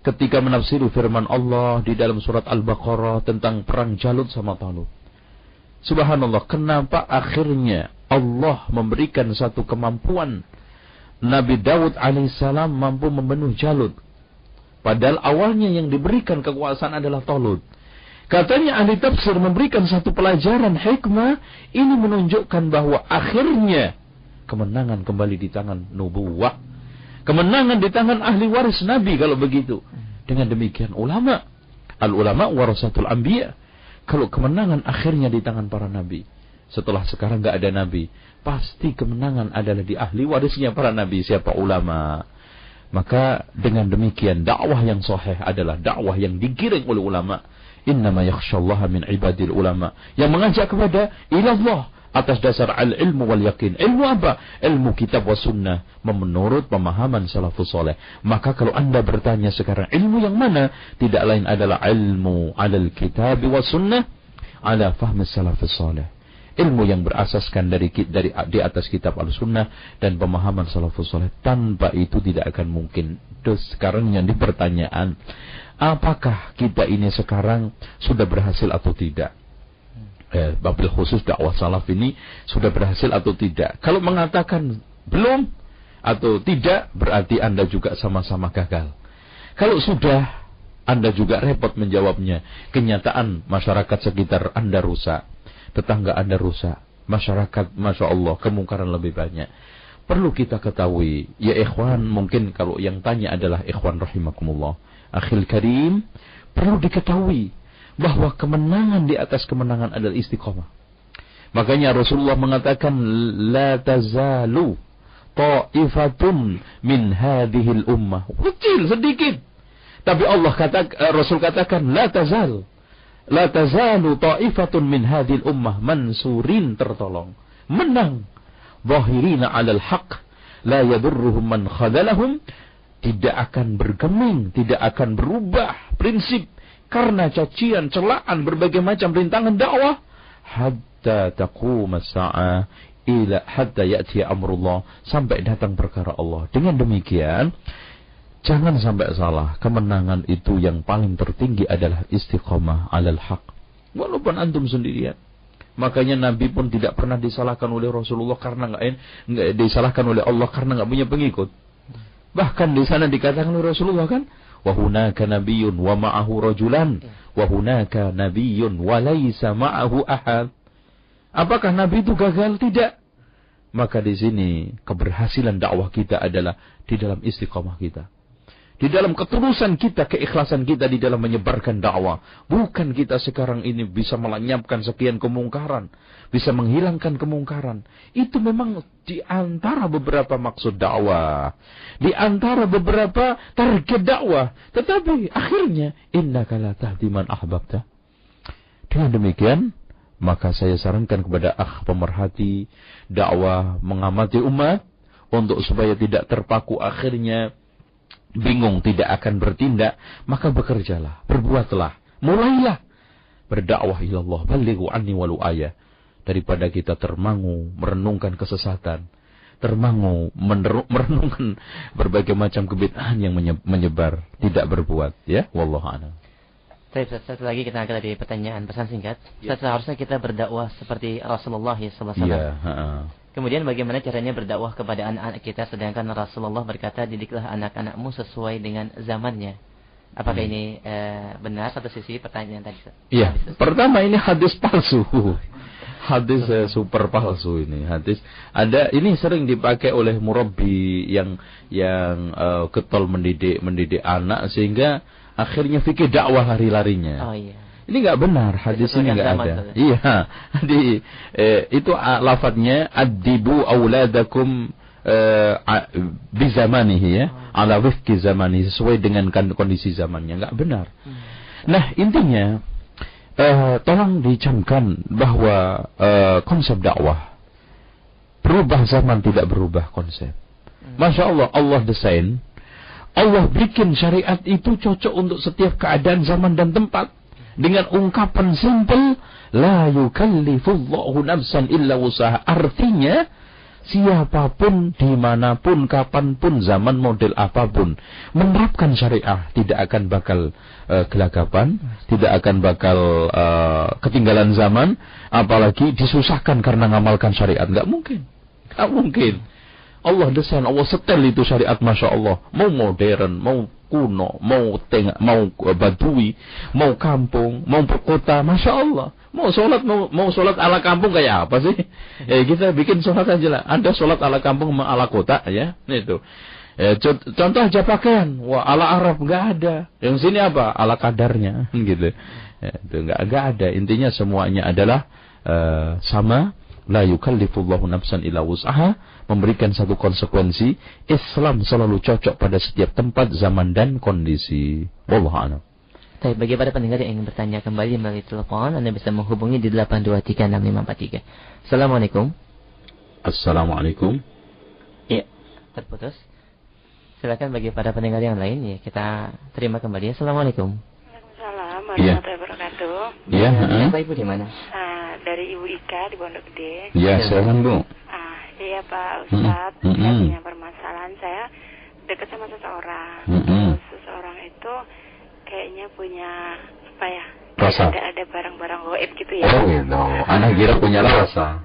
Ketika menafsiri firman Allah di dalam surat Al-Baqarah tentang perang Jalut sama Talut. Subhanallah, kenapa akhirnya Allah memberikan satu kemampuan Nabi Daud alaihissalam mampu membunuh Jalut. Padahal awalnya yang diberikan kekuasaan adalah Talut. Katanya ahli tafsir memberikan satu pelajaran hikmah ini menunjukkan bahwa akhirnya kemenangan kembali di tangan nubuwah. Kemenangan di tangan ahli waris Nabi kalau begitu. Dengan demikian ulama. Al-ulama warasatul anbiya. Kalau kemenangan akhirnya di tangan para nabi. Setelah sekarang nggak ada nabi. Pasti kemenangan adalah di ahli warisnya para nabi. Siapa ulama. Maka dengan demikian dakwah yang sahih adalah dakwah yang digiring oleh ulama. Innama yakhshallaha min ibadil ulama. Yang mengajak kepada ilallah atas dasar al-ilmu wal yakin. Ilmu apa? Ilmu kitab wa sunnah. Menurut pemahaman salafus soleh. Maka kalau anda bertanya sekarang ilmu yang mana? Tidak lain adalah ilmu alal kitab wa sunnah. Ala fahmi salafus soleh. Ilmu yang berasaskan dari dari di atas kitab al-sunnah dan pemahaman salafus soleh. Tanpa itu tidak akan mungkin. Terus sekarang yang dipertanyaan. Apakah kita ini sekarang sudah berhasil atau tidak? eh, babil khusus dakwah salaf ini sudah berhasil atau tidak. Kalau mengatakan belum atau tidak, berarti Anda juga sama-sama gagal. Kalau sudah, Anda juga repot menjawabnya. Kenyataan masyarakat sekitar Anda rusak. Tetangga Anda rusak. Masyarakat, Masya Allah, kemungkaran lebih banyak. Perlu kita ketahui, ya ikhwan, mungkin kalau yang tanya adalah ikhwan rahimakumullah. Akhil karim, perlu diketahui bahwa kemenangan di atas kemenangan adalah istiqomah. Makanya Rasulullah mengatakan la tazalu ta'ifatun min hadhil ummah. Kecil sedikit. Tapi Allah kata Rasul katakan la tazal la tazalu ta'ifatun min hadhil ummah mansurin tertolong. Menang. Zahirina 'alal haq la yadurruhum man khadalahum tidak akan bergeming, tidak akan berubah prinsip karena cacian, celaan, berbagai macam rintangan dakwah hatta taqum as-sa'ah ila hatta ya'ti amrullah sampai datang perkara Allah. Dengan demikian, jangan sampai salah. Kemenangan itu yang paling tertinggi adalah istiqamah alal haq. Walaupun antum sendirian. Makanya Nabi pun tidak pernah disalahkan oleh Rasulullah karena nggak nggak disalahkan oleh Allah karena nggak punya pengikut. Bahkan di sana dikatakan oleh Rasulullah kan, wa hunaka nabiyyun wa ma'ahu rajulan wa hunaka nabiyyun wa laisa ma'ahu ahad. Apakah Nabi itu gagal? Tidak. Maka di sini keberhasilan dakwah kita adalah di dalam istiqamah kita. Di dalam ketulusan kita, keikhlasan kita di dalam menyebarkan dakwah. Bukan kita sekarang ini bisa melenyapkan sekian kemungkaran. Bisa menghilangkan kemungkaran. Itu memang di antara beberapa maksud dakwah. Di antara beberapa target dakwah. Tetapi akhirnya, inna la tahdi man ahbabta. Dengan demikian, maka saya sarankan kepada ah pemerhati dakwah mengamati umat untuk supaya tidak terpaku akhirnya bingung tidak akan bertindak, maka bekerjalah, berbuatlah, mulailah berdakwah ilallah, balighu anni walu ayah. Daripada kita termangu, merenungkan kesesatan, termangu, merenungkan berbagai macam kebid'ahan yang menyebar, tidak berbuat, ya, wallahu a'lam. Baik, satu lagi kita angkat dari pertanyaan pesan singkat. Ya. Seharusnya kita berdakwah seperti Rasulullah ya sallallahu alaihi wasallam. Ya, Kemudian bagaimana caranya berdakwah kepada anak-anak kita sedangkan Rasulullah berkata didiklah anak-anakmu sesuai dengan zamannya. Apakah hmm. ini e, benar satu sisi pertanyaan tadi? Iya. Pertama ini hadis palsu. Hadis e, super palsu ini. Hadis ada ini sering dipakai oleh murabi yang yang e, ketol mendidik mendidik anak sehingga akhirnya fikih dakwah lari-larinya. Oh iya. Ini nggak benar, hadis ini nggak ada. Itu. Iya, di eh, itu uh, lafadznya adibu auladakum uh, bizamanihi ya, oh. ala wifki zamani sesuai dengan kan, kondisi zamannya nggak benar. Hmm. Nah intinya uh, tolong dicamkan bahwa uh, konsep dakwah berubah zaman tidak berubah konsep. Hmm. Masya Allah Allah desain Allah bikin syariat itu cocok untuk setiap keadaan zaman dan tempat dengan ungkapan simpel la yukallifullahu nafsan illa usaha artinya siapa pun di mana pun kapan pun zaman model apa pun menerapkan syariah tidak akan bakal uh, gelagapan tidak akan bakal uh, ketinggalan zaman apalagi disusahkan karena ngamalkan syariat. Nggak mungkin. Nggak mungkin. Allah desain Allah setel itu syariat masya Allah. Mau modern mau kuno, mau tengah, mau badui, mau kampung, mau kota, masya Allah. Mau sholat, mau, mau sholat ala kampung kayak apa sih? Eh kita bikin sholat aja lah. Ada sholat ala kampung, sama ala kota ya, itu. Eh, contoh aja pakaian, wah ala Arab nggak ada. Yang sini apa? Ala kadarnya, gitu. Ya, itu nggak nggak ada. Intinya semuanya adalah uh, sama la yukallifullahu nafsan illa wus'aha memberikan satu konsekuensi Islam selalu cocok pada setiap tempat zaman dan kondisi wallahu a'lam Baik, bagi para pendengar yang ingin bertanya kembali melalui telepon, Anda bisa menghubungi di 8236543. Assalamualaikum. Assalamualaikum. Iya, terputus. Silakan bagi para pendengar yang lain ya, kita terima kembali. Assalamualaikum. Waalaikumsalam warahmatullahi wabarakatuh. Iya, ya, Bapak Ibu di mana? Uh, dari Ibu Ika di Pondok Gede. Iya, silakan Bu. Ah, iya Pak Ustadz, mm -hmm. saya punya permasalahan saya dekat sama seseorang. Mm -hmm. Terus seseorang itu kayaknya punya apa ya? Rasa. Ada ada barang-barang goib gitu ya. Oh gitu. Anak kira punya rasa.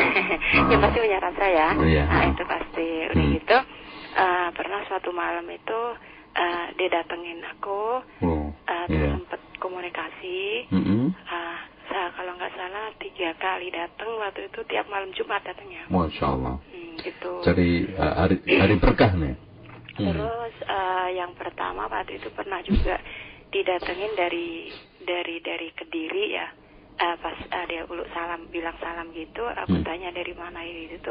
ya pasti punya rasa ya. Oh, iya. Nah itu pasti. Udah hmm. gitu. Uh, pernah suatu malam itu uh, dia datengin aku. Oh, uh, yeah. sempet komunikasi. Mm -hmm. uh, saya kalau nggak salah tiga kali datang waktu itu tiap malam Jumat datangnya. Masya Allah. Hmm, gitu. Cari uh, hari hari berkah nih. Hmm. Terus uh, yang pertama waktu itu pernah juga didatengin dari dari dari kediri ya. Uh, pas uh, dia uluk salam bilang salam gitu aku hmm. tanya dari mana ini itu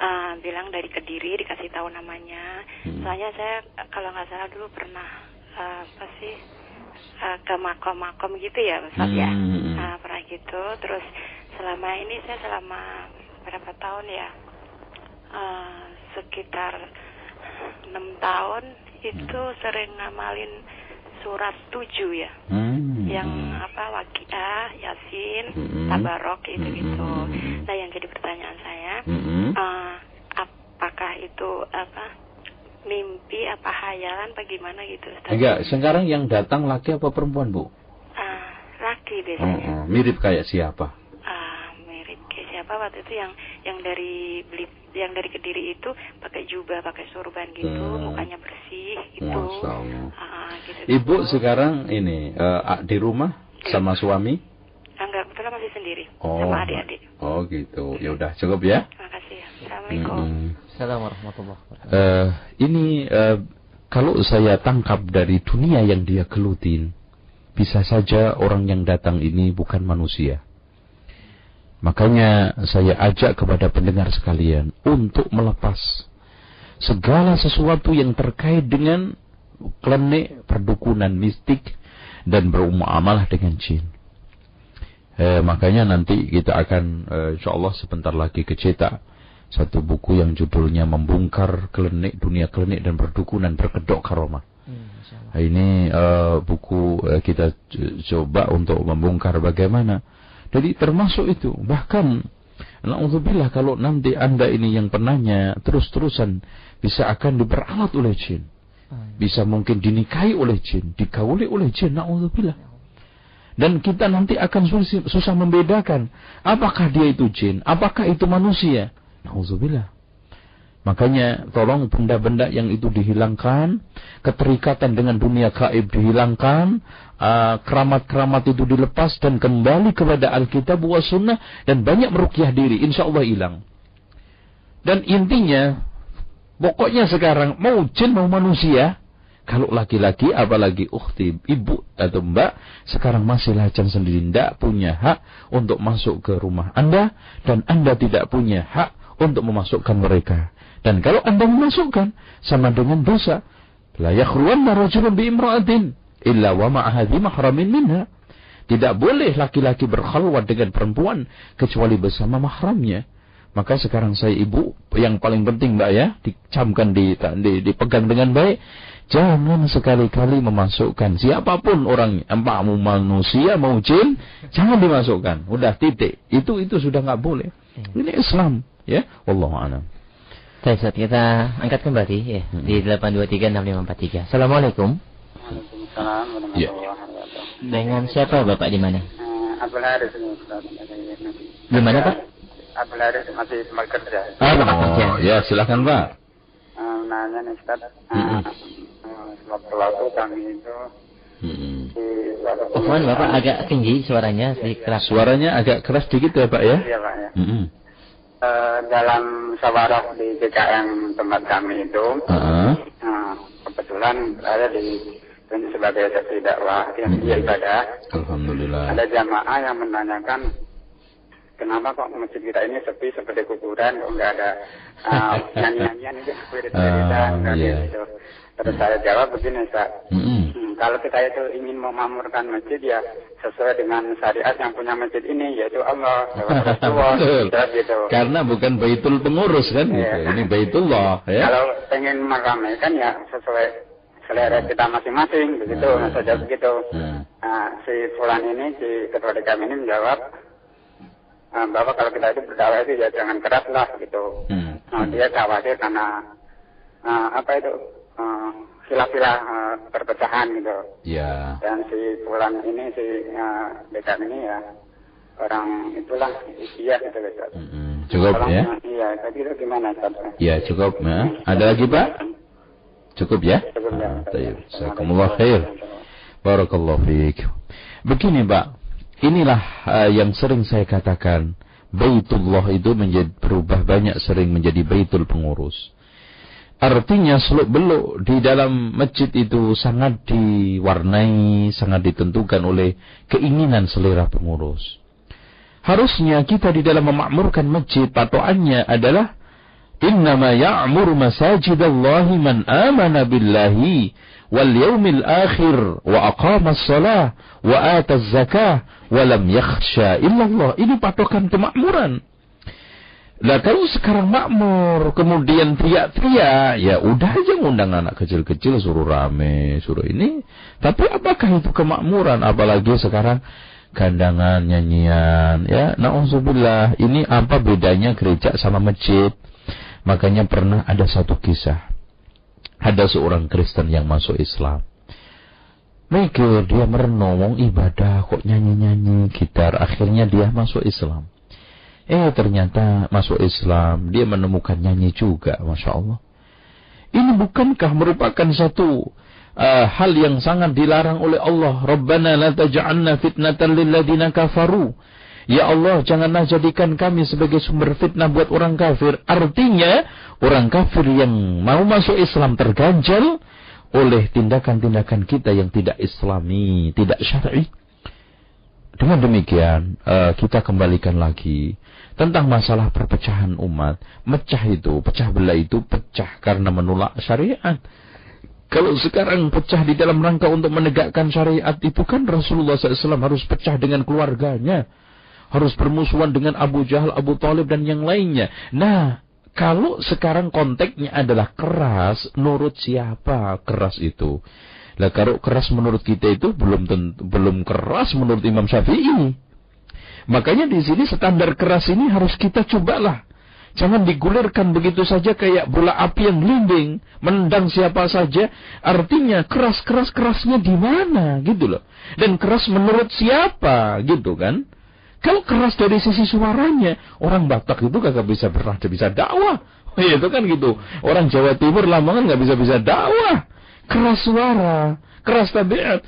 uh, bilang dari kediri dikasih tahu namanya hmm. soalnya saya kalau nggak salah dulu pernah uh, apa sih uh, ke makom-makom gitu ya Ustaz ya. hmm. ya uh, pernah gitu terus selama ini saya selama berapa tahun ya uh, sekitar enam tahun itu hmm. sering ngamalin surat 7 ya. Hmm. Yang apa Waqiah, Yasin, Hmm. Tabarok gitu gitu. Hmm. Nah, yang jadi pertanyaan saya, Hmm. eh, apakah itu apa mimpi apa hayalan apa gimana gitu Ustaz? Enggak, sekarang yang datang laki apa perempuan, Bu? Ah, laki biasanya. oh. Mirip kayak siapa? Ah, mirip kayak siapa waktu itu yang yang dari beli yang dari kediri itu pakai jubah pakai sorban gitu Hmm. mukanya bersih gitu Masya Allah. Ah, gitu Ibu sekarang ini ah, di rumah sama suami? Enggak kebetulan masih sendiri Oh, sama adik-adik oh gitu. Ya udah cukup ya. terima kasih ya. assalamualaikum Mm-mm. Assalamualaikum warahmatullahi wabarakatuh. Eh, ini eh, kalau saya tangkap dari dunia yang dia gelutin, bisa saja orang yang datang ini bukan manusia. Makanya saya ajak kepada pendengar sekalian untuk melepas segala sesuatu yang terkait dengan klenik, perdukunan mistik dan bermuamalah dengan jin. Eh, makanya nanti kita akan eh, insya Allah sebentar lagi kecetak satu buku yang judulnya membongkar klenik dunia klenik dan perdukunan berkedok karomah. Hmm. Nah, ini eh, buku eh, kita coba untuk membongkar bagaimana. Jadi termasuk itu. Bahkan Alhamdulillah kalau nanti anda ini yang penanya terus-terusan bisa akan diperalat oleh jin. Bisa mungkin dinikahi oleh jin, dikauli oleh jin. Alhamdulillah. Dan kita nanti akan susah, susah membedakan apakah dia itu jin, apakah itu manusia. Nauzubillah. Makanya tolong benda-benda yang itu dihilangkan, keterikatan dengan dunia gaib dihilangkan, ah, keramat-keramat itu dilepas dan kembali kepada Alkitab wa sunnah dan banyak merukyah diri, insya Allah hilang. Dan intinya, pokoknya sekarang mau jin mau manusia, kalau laki-laki apalagi ukhti, ibu atau mbak, sekarang masih lajang sendiri, tidak punya hak untuk masuk ke rumah anda, dan anda tidak punya hak untuk memasukkan mereka. Dan kalau anda memasukkan, sama dengan dosa. La yakhruwanna rajulun bi imra'atin illa wa ma'ahadhi mahramin minha. Tidak boleh laki-laki berkhalwat dengan perempuan kecuali bersama mahramnya. Maka sekarang saya ibu yang paling penting mbak ya dicamkan di, di dipegang dengan baik. Jangan sekali-kali memasukkan siapa pun orang mau manusia mau jin jangan dimasukkan. Udah titik. Itu itu sudah nggak boleh. Ini Islam ya. Wallahu a'lam. Baik, Ustaz, kita angkat kembali ya Hmm. di 8236543. Assalamualaikum. Waalaikumsalam warahmatullahi Ya. wabarakatuh. Dengan siapa Bapak di mana? Eh, Abdul Haris. Di mana, Pak? Abdul Haris masih tempat kerja. Ah, tempat kerja. Oh, ya silakan Pak. Eh, nanya nih Ustaz. Eh, Sewaktu-waktu kami itu Suatu Mohon Bapak agak tinggi suaranya sedikit keras. Suaranya agak keras dikit ya Pak ya. Iya Pak ya. Mm-mm. Eh, dalam sawarah di BKM tempat kami itu, Ah, eh, kebetulan saya di sebagai saksi dakwah yang dia ibadah. Alhamdulillah. Ada jamaah yang menanyakan kenapa kok masjid kita ini sepi seperti kuburan, kok nggak ada uh, nyanyi-nyanyian itu, Ah, uh, iya. gitu. Terus saya jawab begini, Ustaz. Hmm, kalau kita itu ingin memakmurkan masjid ya sesuai dengan syariat yang punya masjid ini yaitu Allah, Rasulullah, Betul. terus gitu. Karena bukan baitul pengurus kan gitu. Iya. Ini baitullah ya. Kalau pengen meramaikan ya sesuai selera kita masing-masing begitu, nah, saja begitu. Hmm. Nah, si Fulan ini, si ketua DKM ini menjawab, "Ah, bahwa kalau kita itu berdakwah itu ya jangan keras lah gitu. Hmm. Nah, dia khawatir karena ah, apa itu ah, sila-sila ah, perpecahan gitu. Ya. Dan si Fulan ini si DKM ini ya orang itulah iya gitu Ustaz. Mm-mm. Cukup Tolong, ya. Iya, tadi itu gimana Ustaz? Ya cukup ya. Ada lagi Pak? Cukup ya. Cukup ya. Ah. Jazakumullah khair. Barakallahu fiik. Begini Pak, inilah uh, yang sering saya katakan. Baitullah itu menjadi berubah banyak sering menjadi baitul pengurus. Artinya seluk beluk di dalam masjid itu sangat diwarnai, sangat ditentukan oleh keinginan selera pengurus. Harusnya kita di dalam memakmurkan masjid patokannya adalah Innama ya'mur masajidallahi man amana billahi wal yawmil akhir wa aqama as-salah wa ata az-zakah wa lam yakhsha illallah. Ini patokan kemakmuran. Lah kalau sekarang makmur, kemudian teriak-teriak, ya udah aja ngundang anak kecil-kecil suruh rame, suruh ini. Tapi apakah itu kemakmuran? Apalagi sekarang gandangan, nyanyian, ya. Nauzubillah, ini apa bedanya gereja sama masjid? Makanya pernah ada satu kisah. Ada seorang Kristen yang masuk Islam. Mikir, dia merenung, ibadah, kok nyanyi-nyanyi, gitar. Akhirnya dia masuk Islam. Eh ternyata masuk Islam, dia menemukan nyanyi juga, Masya Allah. Ini bukankah merupakan satu uh, hal yang sangat dilarang oleh Allah. Rabbana la taj'alna fitnatan kafaru. Ya Allah, janganlah jadikan kami sebagai sumber fitnah buat orang kafir. Artinya, orang kafir yang mau masuk Islam terganjal oleh tindakan-tindakan kita yang tidak islami, tidak syar'i. Dengan demikian, uh, kita kembalikan lagi tentang masalah perpecahan umat. Mecah itu, pecah belah itu pecah karena menolak syariat. Kalau sekarang pecah di dalam rangka untuk menegakkan syariat itu kan Rasulullah SAW harus pecah dengan keluarganya. Harus bermusuhan dengan Abu Jahal, Abu Talib dan yang lainnya. Nah, kalau sekarang konteksnya adalah keras, menurut siapa keras itu? Lah kalau keras menurut kita itu belum belum keras menurut Imam Syafi'i. Makanya di sini standar keras ini harus kita cobalah. Jangan digulirkan begitu saja kayak bola api yang melinding, menendang siapa saja. Artinya keras-keras kerasnya di mana gitu loh. Dan keras menurut siapa gitu kan. Kalau keras dari sisi suaranya, orang Batak itu kagak bisa pernah bisa dakwah. itu kan gitu. Orang Jawa Timur Lamongan nggak bisa bisa dakwah. Keras suara, keras tabiat.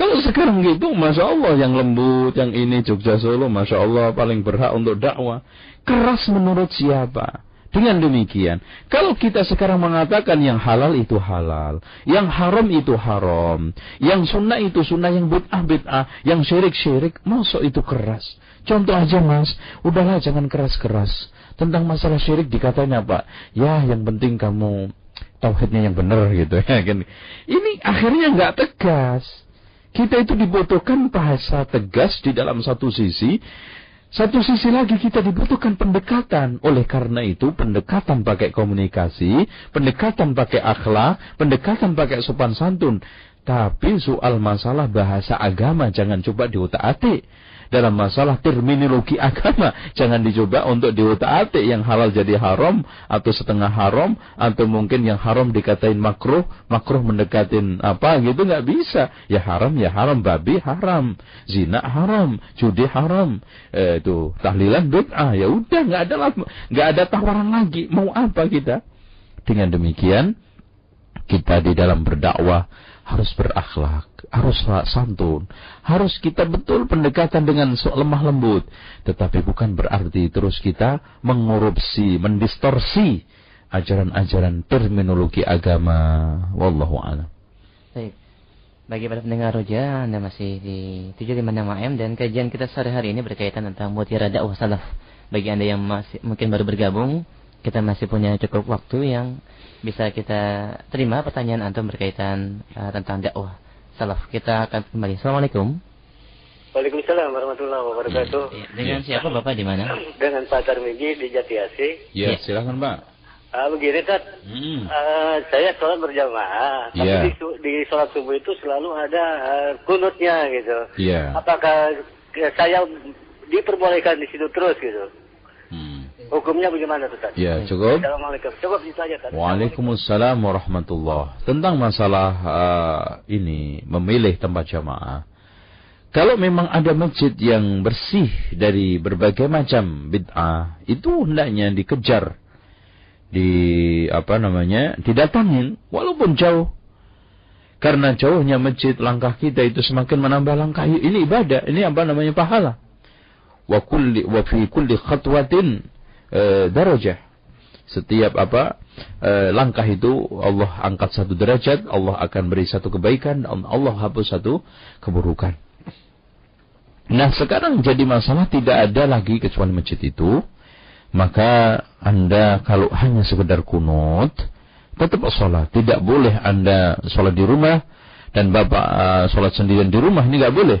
Kalau sekarang gitu, Masya Allah yang lembut, yang ini Jogja Solo, Masya Allah paling berhak untuk dakwah. Keras menurut siapa? Dengan demikian, kalau kita sekarang mengatakan yang halal itu halal, yang haram itu haram, yang sunnah itu sunnah, yang bid'ah bid'ah, yang syirik syirik, masuk itu keras. Contoh aja mas, udahlah jangan keras-keras. Tentang masalah syirik dikatanya apa? Ya yang penting kamu tauhidnya yang benar gitu ya. Ini akhirnya nggak tegas. Kita itu dibutuhkan bahasa tegas di dalam satu sisi. Satu sisi lagi kita dibutuhkan pendekatan. Oleh karena itu pendekatan pakai komunikasi, pendekatan pakai akhlak, pendekatan pakai sopan santun. Tapi soal masalah bahasa agama jangan coba diutak-atik dalam masalah terminologi agama. Jangan dicoba untuk diutak-atik yang halal jadi haram atau setengah haram atau mungkin yang haram dikatain makruh, makruh mendekatin apa gitu nggak bisa. Ya haram ya haram, babi haram, zina haram, judi haram. Eh, itu tahlilan bid'ah. Ya udah nggak ada nggak ada tawaran lagi. Mau apa kita? Dengan demikian kita di dalam berdakwah harus berakhlak, harus santun, harus kita betul pendekatan dengan lemah lembut. Tetapi bukan berarti terus kita mengorupsi, mendistorsi ajaran-ajaran terminologi agama. Wallahu a'lam. Baik. Bagi para pendengar roja, Anda masih di 756 AM dan kajian kita sore hari ini berkaitan tentang mutiara dakwah salaf. Bagi Anda yang masih mungkin baru bergabung, kita masih punya cukup waktu yang bisa kita terima pertanyaan antum berkaitan uh, tentang dakwah salaf. Kita akan kembali. Assalamualaikum. Waalaikumsalam warahmatullahi wabarakatuh. Ya, dengan siapa Bapak di mana? Dengan Pak Tarmiji di Jatiasi. Ya, ya. silakan Pak. Uh, begini Tat, hmm. uh, saya sholat berjamaah, tapi yeah. di, di sholat subuh itu selalu ada uh, kunutnya gitu. Yeah. Apakah saya diperbolehkan di situ terus gitu? Hukumnya bagaimana Ustaz? Ya, cukup. Assalamualaikum. Cukup itu saja Waalaikumsalam warahmatullah. Tentang masalah uh, ini memilih tempat jamaah. Kalau memang ada masjid yang bersih dari berbagai macam bid'ah, itu hendaknya dikejar. Di apa namanya? didatangin walaupun jauh. Karena jauhnya masjid langkah kita itu semakin menambah langkah. Ini ibadah, ini apa namanya pahala. Wa kulli wa fi kulli khatwatin e, darajah. Setiap apa e, langkah itu Allah angkat satu derajat, Allah akan beri satu kebaikan, Allah hapus satu keburukan. Nah sekarang jadi masalah tidak ada lagi kecuali masjid itu. Maka anda kalau hanya sekedar kunut, tetap sholat. Tidak boleh anda sholat di rumah dan bapak uh, sholat sendirian di rumah ini nggak boleh.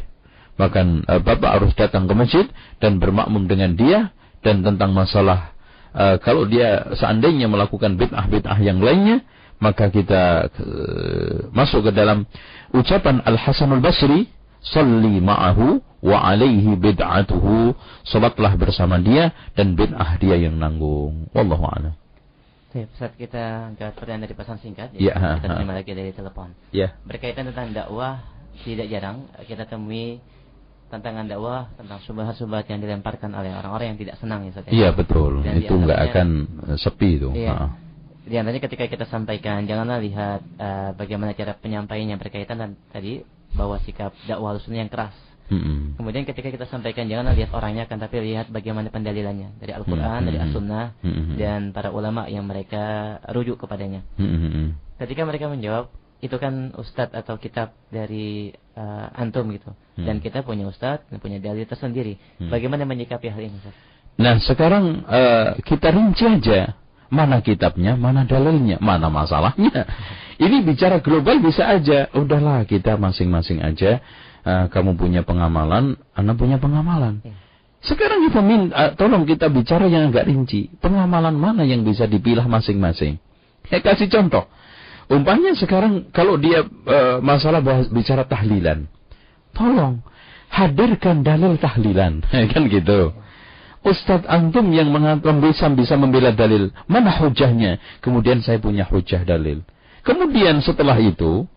Bahkan bapak harus datang ke masjid dan bermakmum dengan dia dan tentang masalah uh, kalau dia seandainya melakukan bid'ah-bid'ah yang lainnya, maka kita uh, masuk ke dalam ucapan Al Hasanul Basri, "Salli ma'ahu wa alaihi bid'atuhu." Salatlah bersama dia dan bid'ah dia yang nanggung. Wallahu a'lam. Baik, saat kita angkat pertanyaan dari pesan singkat, ya, kita terima lagi dari telepon. Ya. Berkaitan tentang dakwah, tidak jarang kita temui tantangan dakwah tentang subhat-subhat yang dilemparkan oleh orang-orang yang tidak senang ya Iya betul, Dan itu nggak akan sepi itu. Iya. Di antaranya ketika kita sampaikan, janganlah lihat uh, bagaimana cara penyampaiannya berkaitan dan tadi bahwa sikap dakwah sunnah yang keras hmm Kemudian ketika kita sampaikan janganlah lihat orangnya kan tapi lihat bagaimana pendalilannya dari Al-Qur'an, mm-hmm. dari As-Sunnah mm-hmm. dan para ulama yang mereka rujuk kepadanya. Mm-hmm. Ketika mereka menjawab itu kan ustadz atau kitab dari uh, antum gitu. Mm. Dan kita punya ustadz dan punya dalil tersendiri. Mm. Bagaimana menyikapi hal ini, Ustaz? Nah, sekarang uh, kita rinci aja mana kitabnya, mana dalilnya, mana masalahnya. Ini bicara global bisa aja. Udahlah kita masing-masing aja uh, kamu punya pengamalan, anak punya pengamalan. Ya. Sekarang kita minta, uh, tolong kita bicara yang agak rinci. Pengamalan mana yang bisa dipilah masing-masing? Ya kasih contoh. Umpamanya sekarang kalau dia uh, masalah bahas, bicara tahlilan. Tolong hadirkan dalil tahlilan. kan gitu. Ustadz antum yang bisa bisa membela dalil. Mana hujahnya? Kemudian saya punya hujah dalil. Kemudian setelah itu,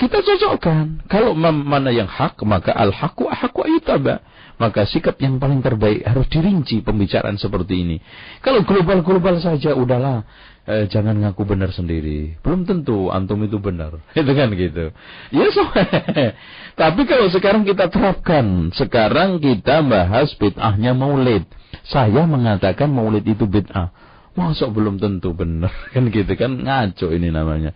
kita cocokkan. Kalau mana yang hak, maka al-haqqu ahqqu ayutaba. Maka sikap yang paling terbaik harus dirinci pembicaraan seperti ini. Kalau global-global saja, udahlah. Eh, jangan ngaku benar sendiri. Belum tentu antum itu benar. Itu kan gitu. Ya so. Tapi kalau sekarang kita terapkan. Sekarang kita bahas bid'ahnya maulid. Saya mengatakan maulid itu bid'ah. Masuk belum tentu benar. Kan gitu kan. Ngaco ini namanya.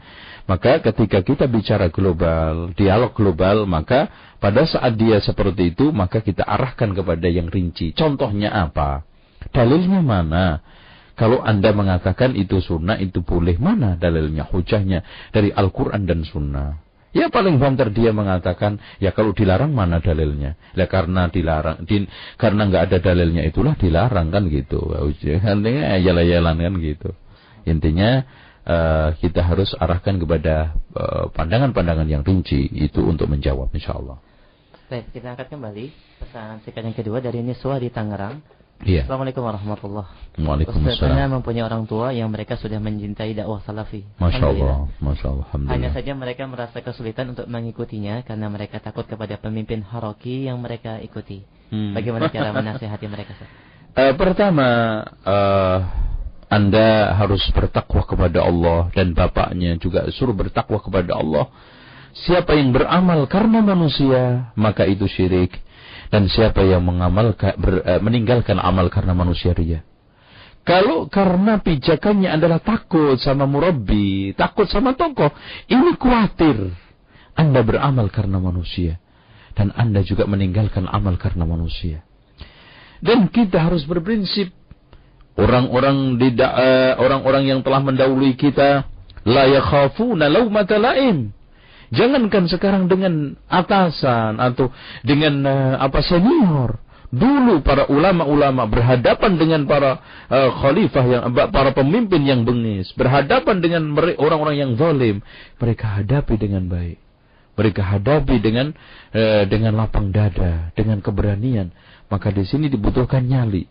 Maka ketika kita bicara global, dialog global, maka pada saat dia seperti itu, maka kita arahkan kepada yang rinci. Contohnya apa? Dalilnya mana? Kalau Anda mengatakan itu sunnah, itu boleh. Mana dalilnya, hujahnya? Dari Al-Quran dan sunnah. Ya paling banter dia mengatakan, ya kalau dilarang mana dalilnya? Ya karena dilarang, di, karena nggak ada dalilnya itulah dilarang kan gitu. Intinya yalan-yalan kan gitu. Intinya uh, kita harus arahkan kepada eh, pandangan-pandangan uh, yang rinci itu untuk menjawab insya Allah. Baik, kita angkat kembali pesan singkat yang kedua dari Niswa di Tangerang. Iya. Assalamualaikum warahmatullahi wabarakatuh. Waalaikumsalam. Saya mempunyai orang tua yang mereka sudah mencintai dakwah salafi. Masya Allah. Masya Allah. Hanya saja mereka merasa kesulitan untuk mengikutinya karena mereka takut kepada pemimpin haroki yang mereka ikuti. Hmm. Bagaimana cara menasihati mereka? Uh, pertama, uh, anda harus bertakwa kepada Allah dan bapaknya juga suruh bertakwa kepada Allah. Siapa yang beramal karena manusia, maka itu syirik. Dan siapa yang mengamal ber, uh, meninggalkan amal karena manusia ria. Kalau karena pijakannya adalah takut sama murabbi, takut sama tokoh, ini khawatir. Anda beramal karena manusia. Dan Anda juga meninggalkan amal karena manusia. Dan kita harus berprinsip orang-orang uh, orang-orang yang telah mendahului kita la yakhafuna laumata laim. Jangankan sekarang dengan atasan atau dengan uh, apa senior. Dulu para ulama-ulama berhadapan dengan para uh, khalifah yang para pemimpin yang bengis, berhadapan dengan orang-orang yang zalim, mereka hadapi dengan baik. Mereka hadapi dengan uh, dengan lapang dada, dengan keberanian. Maka di sini dibutuhkan nyali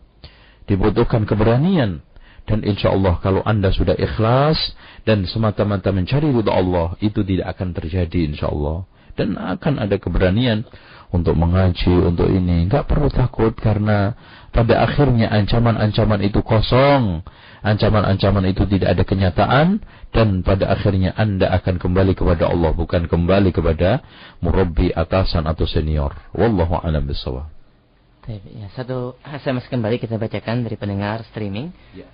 dibutuhkan keberanian dan insya Allah kalau anda sudah ikhlas dan semata-mata mencari ridha Allah itu tidak akan terjadi insya Allah dan akan ada keberanian untuk mengaji untuk ini. Nggak perlu takut karena pada akhirnya ancaman-ancaman itu kosong. Ancaman-ancaman itu tidak ada kenyataan dan pada akhirnya anda akan kembali kepada Allah bukan kembali kepada murabbi atasan atau senior. Wallahu a'lam bishawab Ya, satu SMS kembali kita bacakan dari pendengar streaming. Ya.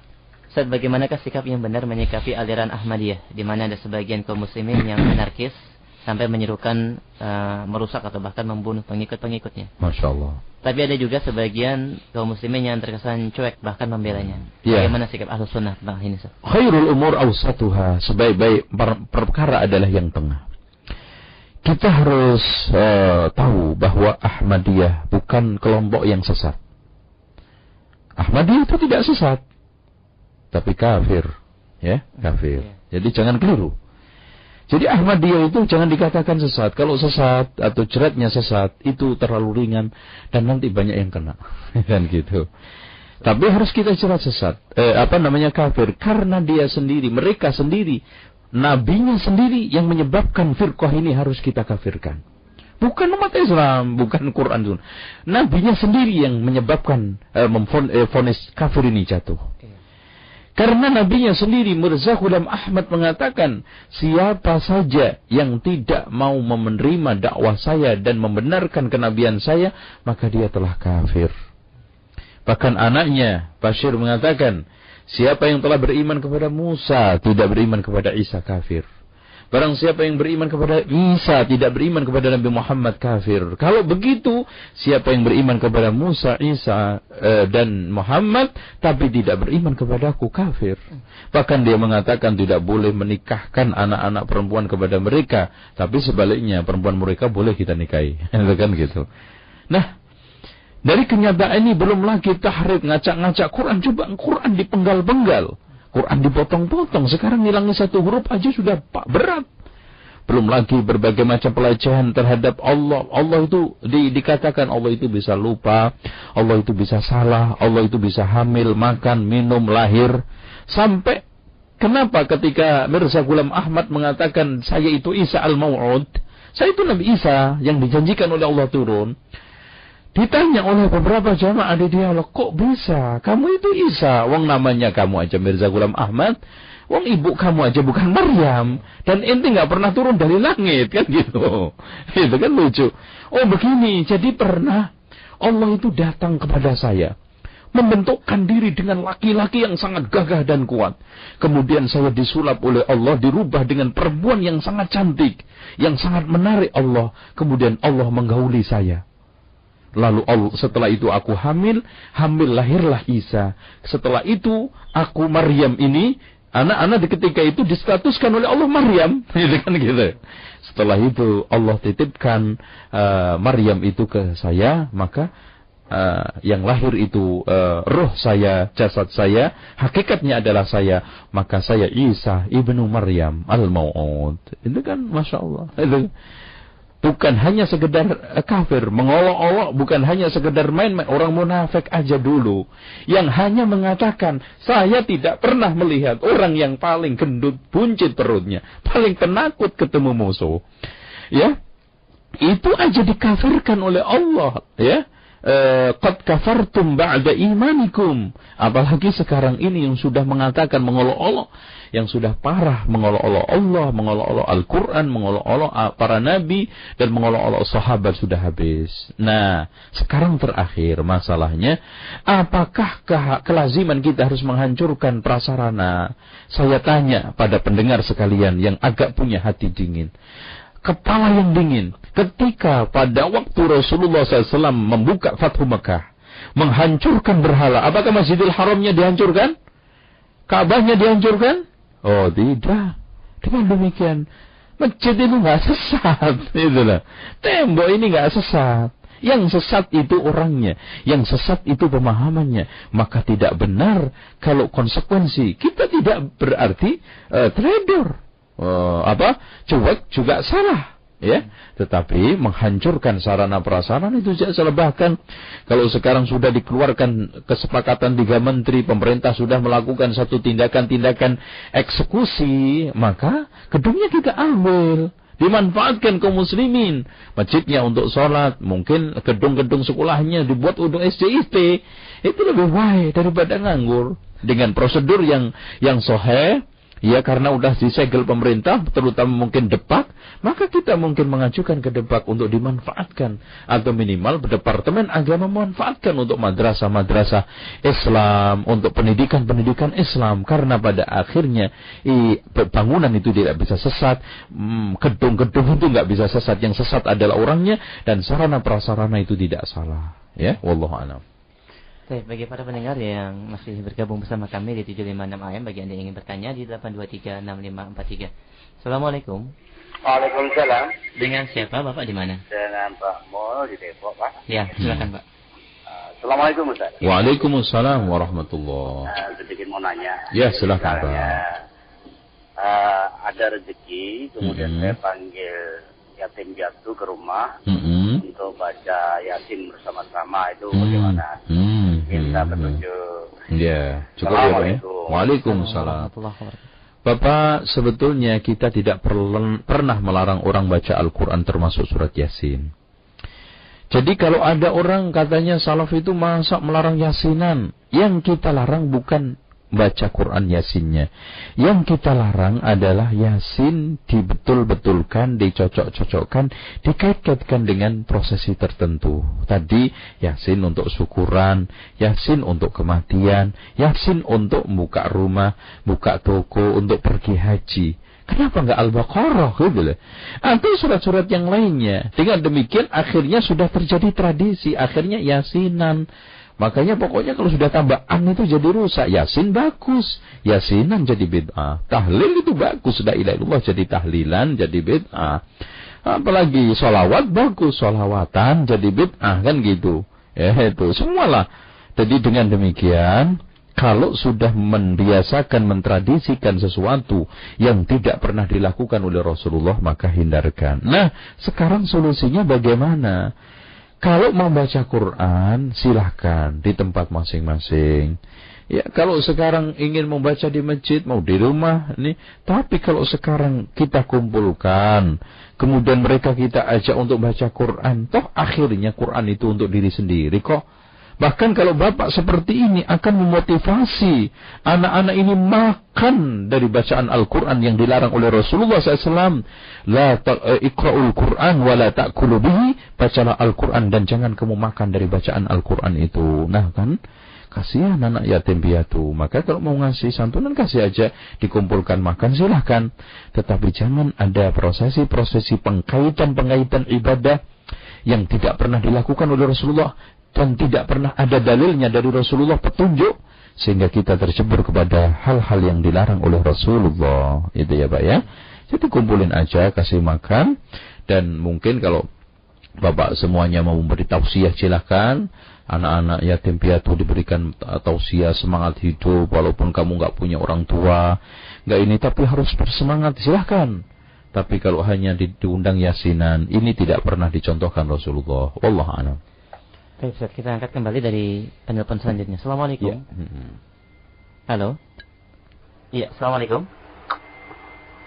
Saat bagaimanakah sikap yang benar menyikapi aliran Ahmadiyah, di mana ada sebagian kaum muslimin yang anarkis sampai menyerukan uh, merusak atau bahkan membunuh pengikut-pengikutnya. Masya Allah. Tapi ada juga sebagian kaum muslimin yang terkesan cuek bahkan membelanya. Ya. Bagaimana sikap ahlu sunnah tentang ini? Khairul umur awsatuha. Sebaik-baik perkara adalah yang tengah kita harus uh, tahu bahwa Ahmadiyah bukan kelompok yang sesat. Ahmadiyah itu tidak sesat. Tapi kafir. Ya, kafir. Jadi jangan keliru. Jadi Ahmadiyah itu jangan dikatakan sesat. Kalau sesat atau ceratnya sesat itu terlalu ringan dan nanti banyak yang kena. kan gitu. Tapi harus kita cerat sesat. Eh, apa namanya kafir karena dia sendiri, mereka sendiri, nabinya sendiri yang menyebabkan firqah ini harus kita kafirkan. Bukan umat Islam, bukan Quran. Nabinya sendiri yang menyebabkan eh, memfonis eh, kafir ini jatuh. Karena nabinya sendiri Mirza Ghulam Ahmad mengatakan, siapa saja yang tidak mau menerima dakwah saya dan membenarkan kenabian saya, maka dia telah kafir. Bahkan anaknya Bashir mengatakan, siapa yang telah beriman kepada Musa tidak beriman kepada Isa kafir. Barang siapa yang beriman kepada Isa tidak beriman kepada Nabi Muhammad kafir. Kalau begitu, siapa yang beriman kepada Musa, Isa e, dan Muhammad tapi tidak beriman kepadaku kafir. Bahkan dia mengatakan tidak boleh menikahkan anak-anak perempuan kepada mereka, tapi sebaliknya perempuan mereka boleh kita nikahi. kan gitu. Nah, dari kenyataan ini belum lagi tahrif ngacak-ngacak Quran. Coba Quran dipenggal-penggal. Quran dipotong-potong. Sekarang ngilangi satu huruf aja sudah pak berat. Belum lagi berbagai macam pelecehan terhadap Allah. Allah itu di, dikatakan Allah itu bisa lupa, Allah itu bisa salah, Allah itu bisa hamil, makan, minum, lahir. Sampai kenapa ketika Mirza Ghulam Ahmad mengatakan saya itu Isa al-Maw'ud, saya itu Nabi Isa yang dijanjikan oleh Allah turun. Ditanya oleh beberapa jamaah di dialog, kok bisa? Kamu itu Isa, wong namanya kamu aja Mirza Ghulam Ahmad, wong ibu kamu aja bukan Maryam, dan ente nggak pernah turun dari langit kan gitu. Itu kan lucu. Oh begini, jadi pernah Allah itu datang kepada saya membentukkan diri dengan laki-laki yang sangat gagah dan kuat. Kemudian saya disulap oleh Allah, dirubah dengan perempuan yang sangat cantik, yang sangat menarik Allah. Kemudian Allah menggauli saya. Lalu setelah itu aku hamil, hamil lahirlah Isa. Setelah itu aku Maryam ini, anak-anak di ketika itu distatuskan oleh Allah Maryam, gitu kan gitu. Setelah itu Allah titipkan uh, Maryam itu ke saya, maka uh, yang lahir itu uh, roh saya, jasad saya, hakikatnya adalah saya, maka saya Isa ibnu Maryam al-Maud. Itu kan masya Allah. Itu bukan hanya sekedar eh, kafir, mengolok-olok, bukan hanya sekedar main-main orang munafik aja dulu yang hanya mengatakan saya tidak pernah melihat orang yang paling gendut buncit perutnya, paling penakut ketemu musuh. Ya. Itu aja dikafirkan oleh Allah, ya. Eh, qad kafartum ba'da imanikum. Apalagi sekarang ini yang sudah mengatakan mengolok-olok, yang sudah parah mengolok-olok Allah, mengolok-olok Al-Qur'an, mengolok-olok para nabi dan mengolok-olok sahabat sudah habis. Nah, sekarang terakhir masalahnya apakah kelaziman kita harus menghancurkan prasarana? Saya tanya pada pendengar sekalian yang agak punya hati dingin kepala yang dingin. Ketika pada waktu Rasulullah SAW membuka Fathu Mekah, menghancurkan berhala, apakah Masjidil Haramnya dihancurkan? Ka'bahnya dihancurkan? Oh tidak. Dengan demikian, masjid itu nggak sesat, itulah. Tembok ini nggak sesat. Yang sesat itu orangnya, yang sesat itu pemahamannya. Maka tidak benar kalau konsekuensi kita tidak berarti uh, trader uh, apa cuek juga salah ya? Tetapi menghancurkan sarana prasarana itu tidak salah bahkan kalau sekarang sudah dikeluarkan kesepakatan tiga menteri pemerintah sudah melakukan satu tindakan-tindakan eksekusi maka gedungnya kita ambil dimanfaatkan kaum muslimin. Masjidnya untuk sholat mungkin gedung-gedung sekolahnya dibuat untuk SJIT itu lebih baik daripada nganggur. Dengan prosedur yang yang sohe Ya karena udah disegel pemerintah, terutama mungkin depak, maka kita mungkin mengajukan ke depak untuk dimanfaatkan. Atau minimal Departemen Agama memanfaatkan untuk madrasah-madrasah Islam, untuk pendidikan-pendidikan Islam. Karena pada akhirnya i, bangunan itu tidak bisa sesat, hmm, gedung-gedung itu nggak bisa sesat. Yang sesat adalah orangnya, dan sarana prasarana itu tidak salah. Ya, Wallahu'alam. Baik, bagi para pendengar yang masih bergabung bersama kami di 756 AM, bagi Anda yang ingin bertanya di 8236543. Assalamualaikum. Waalaikumsalam. Dengan siapa Bapak di mana? Dengan Pak Mul di Depok, Pak. Ya, silakan Pak. Uh, Assalamualaikum Ustaz. Waalaikumsalam warahmatullah. Uh, sedikit mau nanya. Ya, silahkan Pak. Uh, ada rezeki, kemudian Mm-mm. saya panggil yatim piatu ke rumah Mm-mm. untuk baca yasin bersama-sama itu Hmm. bagaimana? Hmm. Minta Hmm. petunjuk. Ya, cukup ya Pak ya. Assalamualaikum. Waalaikumsalam. Warahmatullahi wabarakatuh. Bapak, sebetulnya kita tidak perlen- pernah melarang orang baca Al-Quran termasuk surat Yasin. Jadi kalau ada orang katanya salaf itu masa melarang yasinan. Yang kita larang bukan baca Quran yasinnya. Yang kita larang adalah yasin dibetul-betulkan, dicocok-cocokkan, dikait-kaitkan dengan prosesi tertentu. Tadi yasin untuk syukuran, yasin untuk kematian, yasin untuk buka rumah, buka toko, untuk pergi haji. Kenapa nggak Al-Baqarah gitu loh. Atau surat-surat yang lainnya. Dengan demikian akhirnya sudah terjadi tradisi. Akhirnya yasinan. Makanya pokoknya kalau sudah tambahan itu jadi rusak. Yasin bagus. Yasinan jadi bid'ah. Tahlil itu bagus. Ilaha illallah jadi tahlilan jadi bid'ah. Apalagi solawat bagus. Solawatan jadi bid'ah kan gitu. Ya itu semualah. Jadi dengan demikian kalau sudah membiasakan mentradisikan sesuatu yang tidak pernah dilakukan oleh Rasulullah maka hindarkan. Nah, sekarang solusinya bagaimana? Kalau mau baca Quran, silahkan di tempat masing-masing. Ya, kalau sekarang ingin membaca di masjid, mau di rumah, nih. Tapi kalau sekarang kita kumpulkan, kemudian mereka kita ajak untuk baca Quran, toh akhirnya Quran itu untuk diri sendiri kok. Bahkan kalau bapak seperti ini akan memotivasi anak-anak ini makan dari bacaan Al-Quran yang dilarang oleh Rasulullah SAW. La ikra'ul Quran wa la ta'kulu bihi. Bacalah Al-Quran dan jangan kamu makan dari bacaan Al-Quran itu. Nah kan, kasihan anak yatim piatu. Maka kalau mau ngasih santunan kasih aja dikumpulkan makan silahkan. Tetapi jangan ada prosesi-prosesi pengkaitan-pengkaitan ibadah yang tidak pernah dilakukan oleh Rasulullah dan tidak pernah ada dalilnya dari Rasulullah petunjuk sehingga kita tercebur kepada hal-hal yang dilarang oleh Rasulullah. Itu ya Pak ya. Jadi kumpulin aja kasih makan dan mungkin kalau Bapak semuanya mau memberi tausiah silahkan anak-anak yatim piatu diberikan tausiah semangat hidup walaupun kamu nggak punya orang tua. Nggak ini tapi harus bersemangat silahkan tapi kalau hanya diundang yasinan ini tidak pernah dicontohkan Rasulullah. Wallah a'lam Baik Ustaz, kita angkat kembali dari penelpon selanjutnya. Assalamualaikum. Ya. Hmm. Halo. Iya, Assalamualaikum.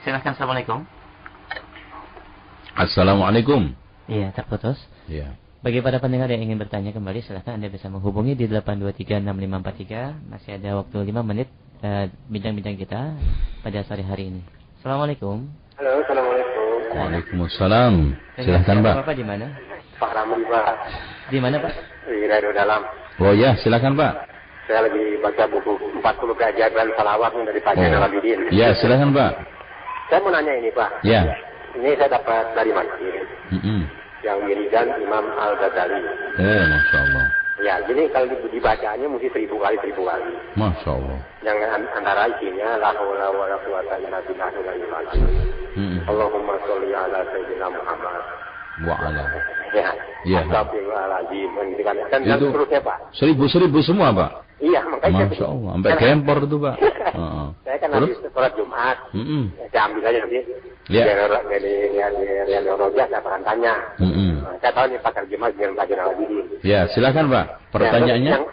Silahkan Assalamualaikum. Assalamualaikum. Iya, terputus. Iya. Bagi para pendengar yang ingin bertanya kembali, silahkan Anda bisa menghubungi di 8236543. Masih ada waktu 5 menit eh, bincang-bincang kita pada sore hari ini. Assalamualaikum. Halo, Assalamualaikum. Waalaikumsalam. Silahkan Pak. Bapak di mana? Pak Ramun Pak. Di mana Pak? Di Radio Dalam. Oh ya, silakan Pak. Saya lagi baca buku 40 keajaiban salawat dari Pak Zainal Abidin. Ya, silakan Pak. Saya mau nanya ini Pak. Ya. Ini saya dapat dari masjid. Mm-mm. Yang wiridan Imam Al-Ghazali. Eh, masya Allah. Ya, jadi kalau dibacanya mesti seribu kali seribu kali. Masya Allah. Yang an- antara isinya la haula wa la quwata illa billahil Mm-mm. Allahumma sholli ala sayyidina Muhammad. Wa ala. Ya. Ya. Astagfirullahaladzim. Kan. Dan, dan Itu seterusnya Pak. seribu-seribu semua Pak. Iya, makanya Masya Allah. Sampai gempor itu Pak. Heeh. Saya kan Terus? habis sholat Jumat. Mm-mm. Saya ambil aja nanti. Ya. Dari dari Roja saya akan tanya. Mm-mm. Nah, Saya tahu nih pakar Jumat dengan Pak Jenderal Abidin. Ya, silakan Pak. Pertanyaannya? Yang,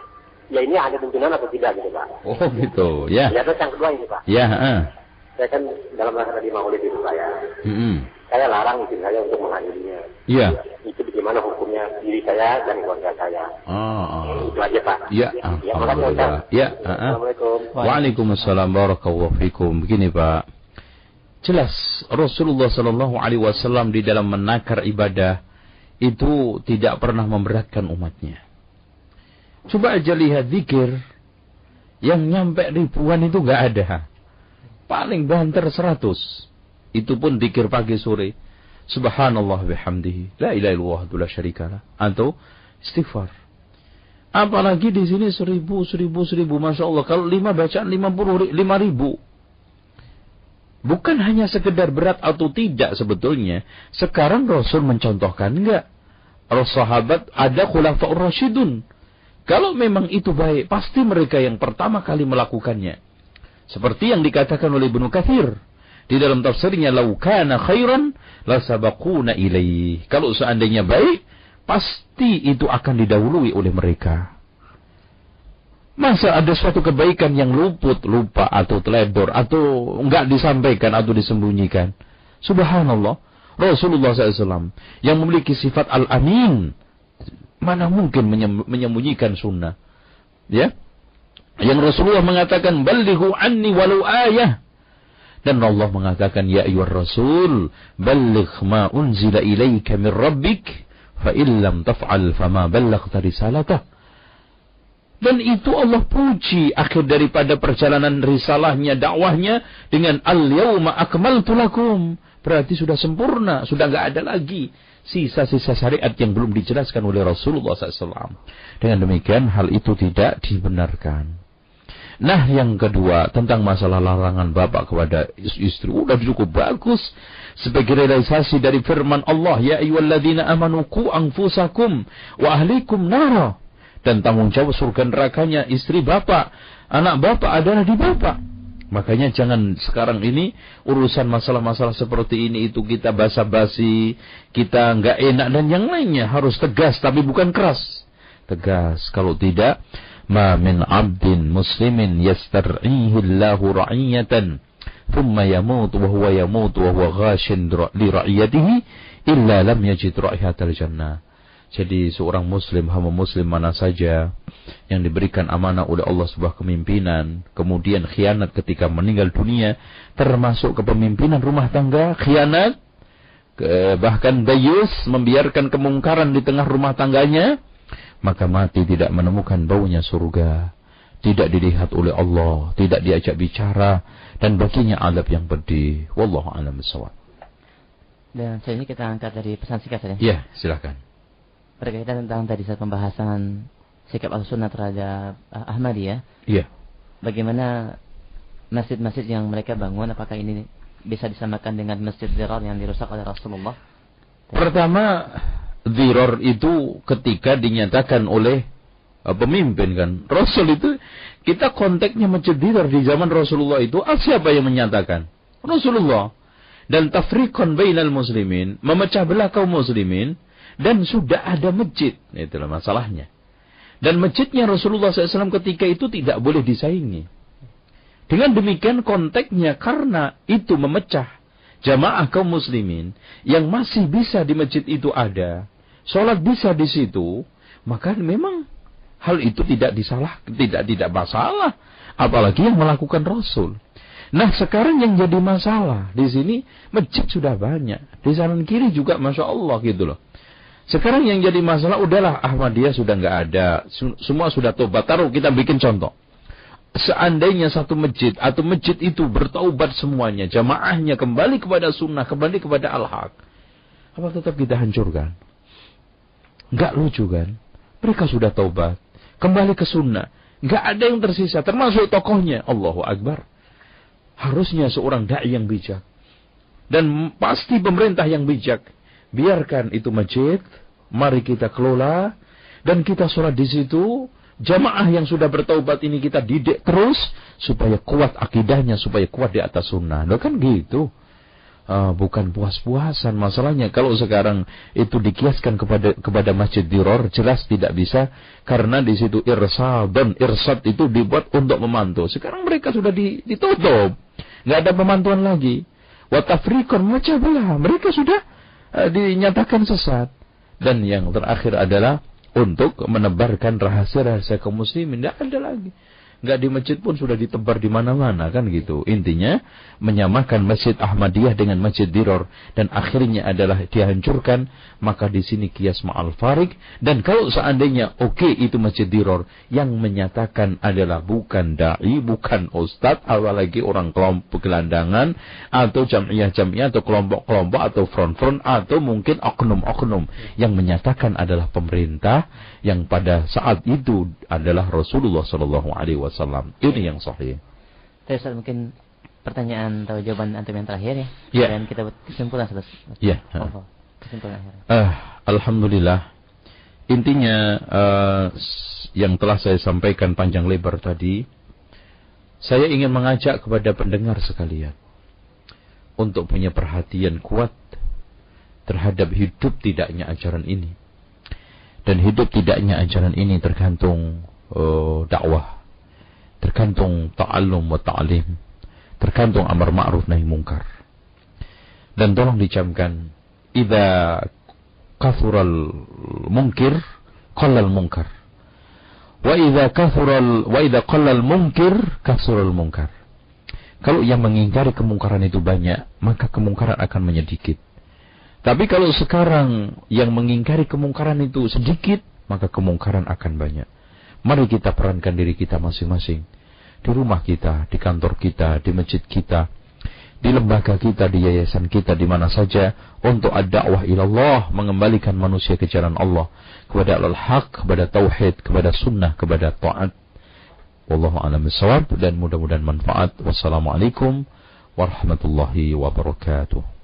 ya ini ada tuntunan atau tidak gitu Pak. Oh gitu. Ya. Ya terus yang kedua ini Pak. Ya, heeh. Saya kan dalam rangka di maulid itu saya. Mm-mm. Saya larang istri saya untuk menghadirinya. Iya. Itu bagaimana hukumnya diri saya dan keluarga saya. Oh. Itu aja Pak. Ya, Ya, Ustaz. alhamdulillah. Ya, heeh. Assalamualaikum. Waalaikumsalam barakallahu fikum. Begini Pak. Jelas Rasulullah sallallahu alaihi wasallam di dalam menakar ibadah itu tidak pernah memberatkan umatnya. Coba aja lihat zikir yang nyampe ribuan itu nggak ada. Paling banter seratus. Itu pun zikir pagi sore. Subhanallah bihamdihi. La ilaha illallah la syarikalah. Atau istighfar. Apalagi di sini seribu, seribu, seribu. Masya Allah. Kalau lima bacaan lima puluh, lima ribu. Bukan hanya sekedar berat atau tidak sebetulnya. Sekarang Rasul mencontohkan enggak. Rasul sahabat ada khulafa'ur rasyidun. Kalau memang itu baik, pasti mereka yang pertama kali melakukannya. Seperti yang dikatakan oleh Ibnu Kathir di dalam tafsirnya laukana khairan la sabaquna ilaih. Kalau seandainya baik, pasti itu akan didahului oleh mereka. Masa ada suatu kebaikan yang luput, lupa atau teledor atau enggak disampaikan atau disembunyikan. Subhanallah. Rasulullah SAW yang memiliki sifat al-amin. Mana mungkin menyembunyikan sunnah. Ya. Yang Rasulullah mengatakan, Balighu anni walau ayah. Dan Allah mengatakan, Ya ayuhar Rasul, Baligh ma unzila ilaika min rabbik, fa illam taf'al fama ballaghta risalatah. Dan itu Allah puji akhir daripada perjalanan risalahnya, dakwahnya dengan al-yawma akmaltu lakum. Berarti sudah sempurna, sudah nggak ada lagi sisa-sisa syariat yang belum dijelaskan oleh Rasulullah SAW. Dengan demikian hal itu tidak dibenarkan. Nah yang kedua tentang masalah larangan bapak kepada istri. Udah cukup bagus. Sebagai realisasi dari firman Allah ya ayyuhalladzina amanu qu anfusakum wa ahlikum nara. Dan tanggung jawab surga nerakanya istri bapak anak bapak adalah di bapak. Makanya jangan sekarang ini urusan masalah-masalah seperti ini itu kita basa-basi kita nggak enak dan yang lainnya. Harus tegas tapi bukan keras. Tegas. Kalau tidak ma min abdin muslimin yastar'ihi Allahu ra'iyatan thumma yamut wa huwa yamut wa huwa ghashin li ra'iyatihi illa lam. Jadi seorang muslim, hamba muslim mana saja yang diberikan amanah oleh Allah sebuah kepemimpinan, kemudian khianat ketika meninggal dunia, termasuk kepemimpinan rumah tangga, khianat, bahkan dayus membiarkan kemungkaran di tengah rumah tangganya, maka mati tidak menemukan baunya surga, tidak dilihat oleh Allah, tidak diajak bicara, dan baginya adab yang pedih. Wallahu a'lam bishawab. Dan saya ini kita angkat dari pesan singkat saja. Iya, silakan. Berkaitan tentang tadi saat pembahasan sikap al-sunnah terhadap uh, Ahmadiyah. Iya. Bagaimana masjid-masjid yang mereka bangun, apakah ini bisa disamakan dengan masjid Dirar yang dirusak oleh Rasulullah? Pertama, Ziror itu ketika dinyatakan oleh uh, pemimpin kan. Rasul itu kita konteksnya masjid Ziror di zaman Rasulullah itu ah, siapa yang menyatakan? Rasulullah. Dan tafrikon bainal muslimin, memecah belah kaum muslimin dan sudah ada masjid. Itulah masalahnya. Dan masjidnya Rasulullah SAW ketika itu tidak boleh disaingi. Dengan demikian konteksnya karena itu memecah jamaah kaum muslimin yang masih bisa di masjid itu ada sholat bisa di situ, maka memang hal itu tidak disalah, tidak tidak masalah. Apalagi yang melakukan Rasul. Nah sekarang yang jadi masalah di sini masjid sudah banyak, di sana kiri juga masya Allah gitu loh. Sekarang yang jadi masalah udahlah Ahmadiyah sudah nggak ada, semua sudah tobat. Taruh kita bikin contoh. Seandainya satu masjid atau masjid itu bertaubat semuanya, jamaahnya kembali kepada sunnah, kembali kepada al-haq, apa tetap kita hancurkan? Nggak lucu kan? Mereka sudah taubat. Kembali ke sunnah. Nggak ada yang tersisa. Termasuk tokohnya. Allahu Akbar. Harusnya seorang da'i yang bijak. Dan pasti pemerintah yang bijak. Biarkan itu masjid. Mari kita kelola. Dan kita sholat di situ. Jamaah yang sudah bertaubat ini kita didik terus. Supaya kuat akidahnya. Supaya kuat di atas sunnah. Loh kan gitu uh, bukan puas-puasan masalahnya. Kalau sekarang itu dikiaskan kepada kepada masjid diror jelas tidak bisa. Karena di situ irsal dan irsad itu dibuat untuk memantau sekarang mereka sudah ditutup. Nggak ada pemantuan lagi. Watafrikon macam belah mereka sudah uh, dinyatakan sesat. Dan yang terakhir adalah untuk menebarkan rahasia-rahasia kaum muslimin. Tidak ada lagi nggak di masjid pun sudah ditebar di mana-mana kan gitu. Intinya menyamakan Masjid Ahmadiyah dengan Masjid Diror dan akhirnya adalah dihancurkan, maka di sini kias ma'al farik dan kalau seandainya oke okay, itu Masjid Diror yang menyatakan adalah bukan dai, bukan ustadz, apalagi orang kelompok gelandangan atau jamiah-jamiah atau kelompok-kelompok atau front-front atau mungkin oknum-oknum yang menyatakan adalah pemerintah yang pada saat itu adalah Rasulullah Shallallahu Alaihi. Ini yang sahih. Terus mungkin pertanyaan atau jawaban antum yang terakhir ya. Yeah. Dan kita kesimpulan terus. Iya. Yeah. Kesimpulan akhir. Uh, Alhamdulillah intinya uh, yang telah saya sampaikan panjang lebar tadi, saya ingin mengajak kepada pendengar sekalian untuk punya perhatian kuat terhadap hidup tidaknya ajaran ini. Dan hidup tidaknya ajaran ini tergantung uh, dakwah, tergantung ta'allum wa ta'lim, tergantung amar ma'ruf nahi mungkar. Dan tolong dicamkan, idza kathural munkir, qallal munkar. Wa idza kathural wa idza qallal munkir, kathural munkar. Kalau yang mengingkari kemungkaran itu banyak, maka kemungkaran akan menyedikit. Tapi kalau sekarang yang mengingkari kemungkaran itu sedikit, maka kemungkaran akan banyak. Mari kita perankan diri kita masing-masing. Di rumah kita, di kantor kita, di masjid kita, di lembaga kita, di yayasan kita, di mana saja untuk ad-da'wah ilallah, mengembalikan manusia ke jalan Allah, kepada al-haq, kepada tauhid, kepada sunnah, kepada taat. Wallahu a'lam bishawab dan mudah-mudahan manfaat. Wassalamualaikum warahmatullahi wabarakatuh.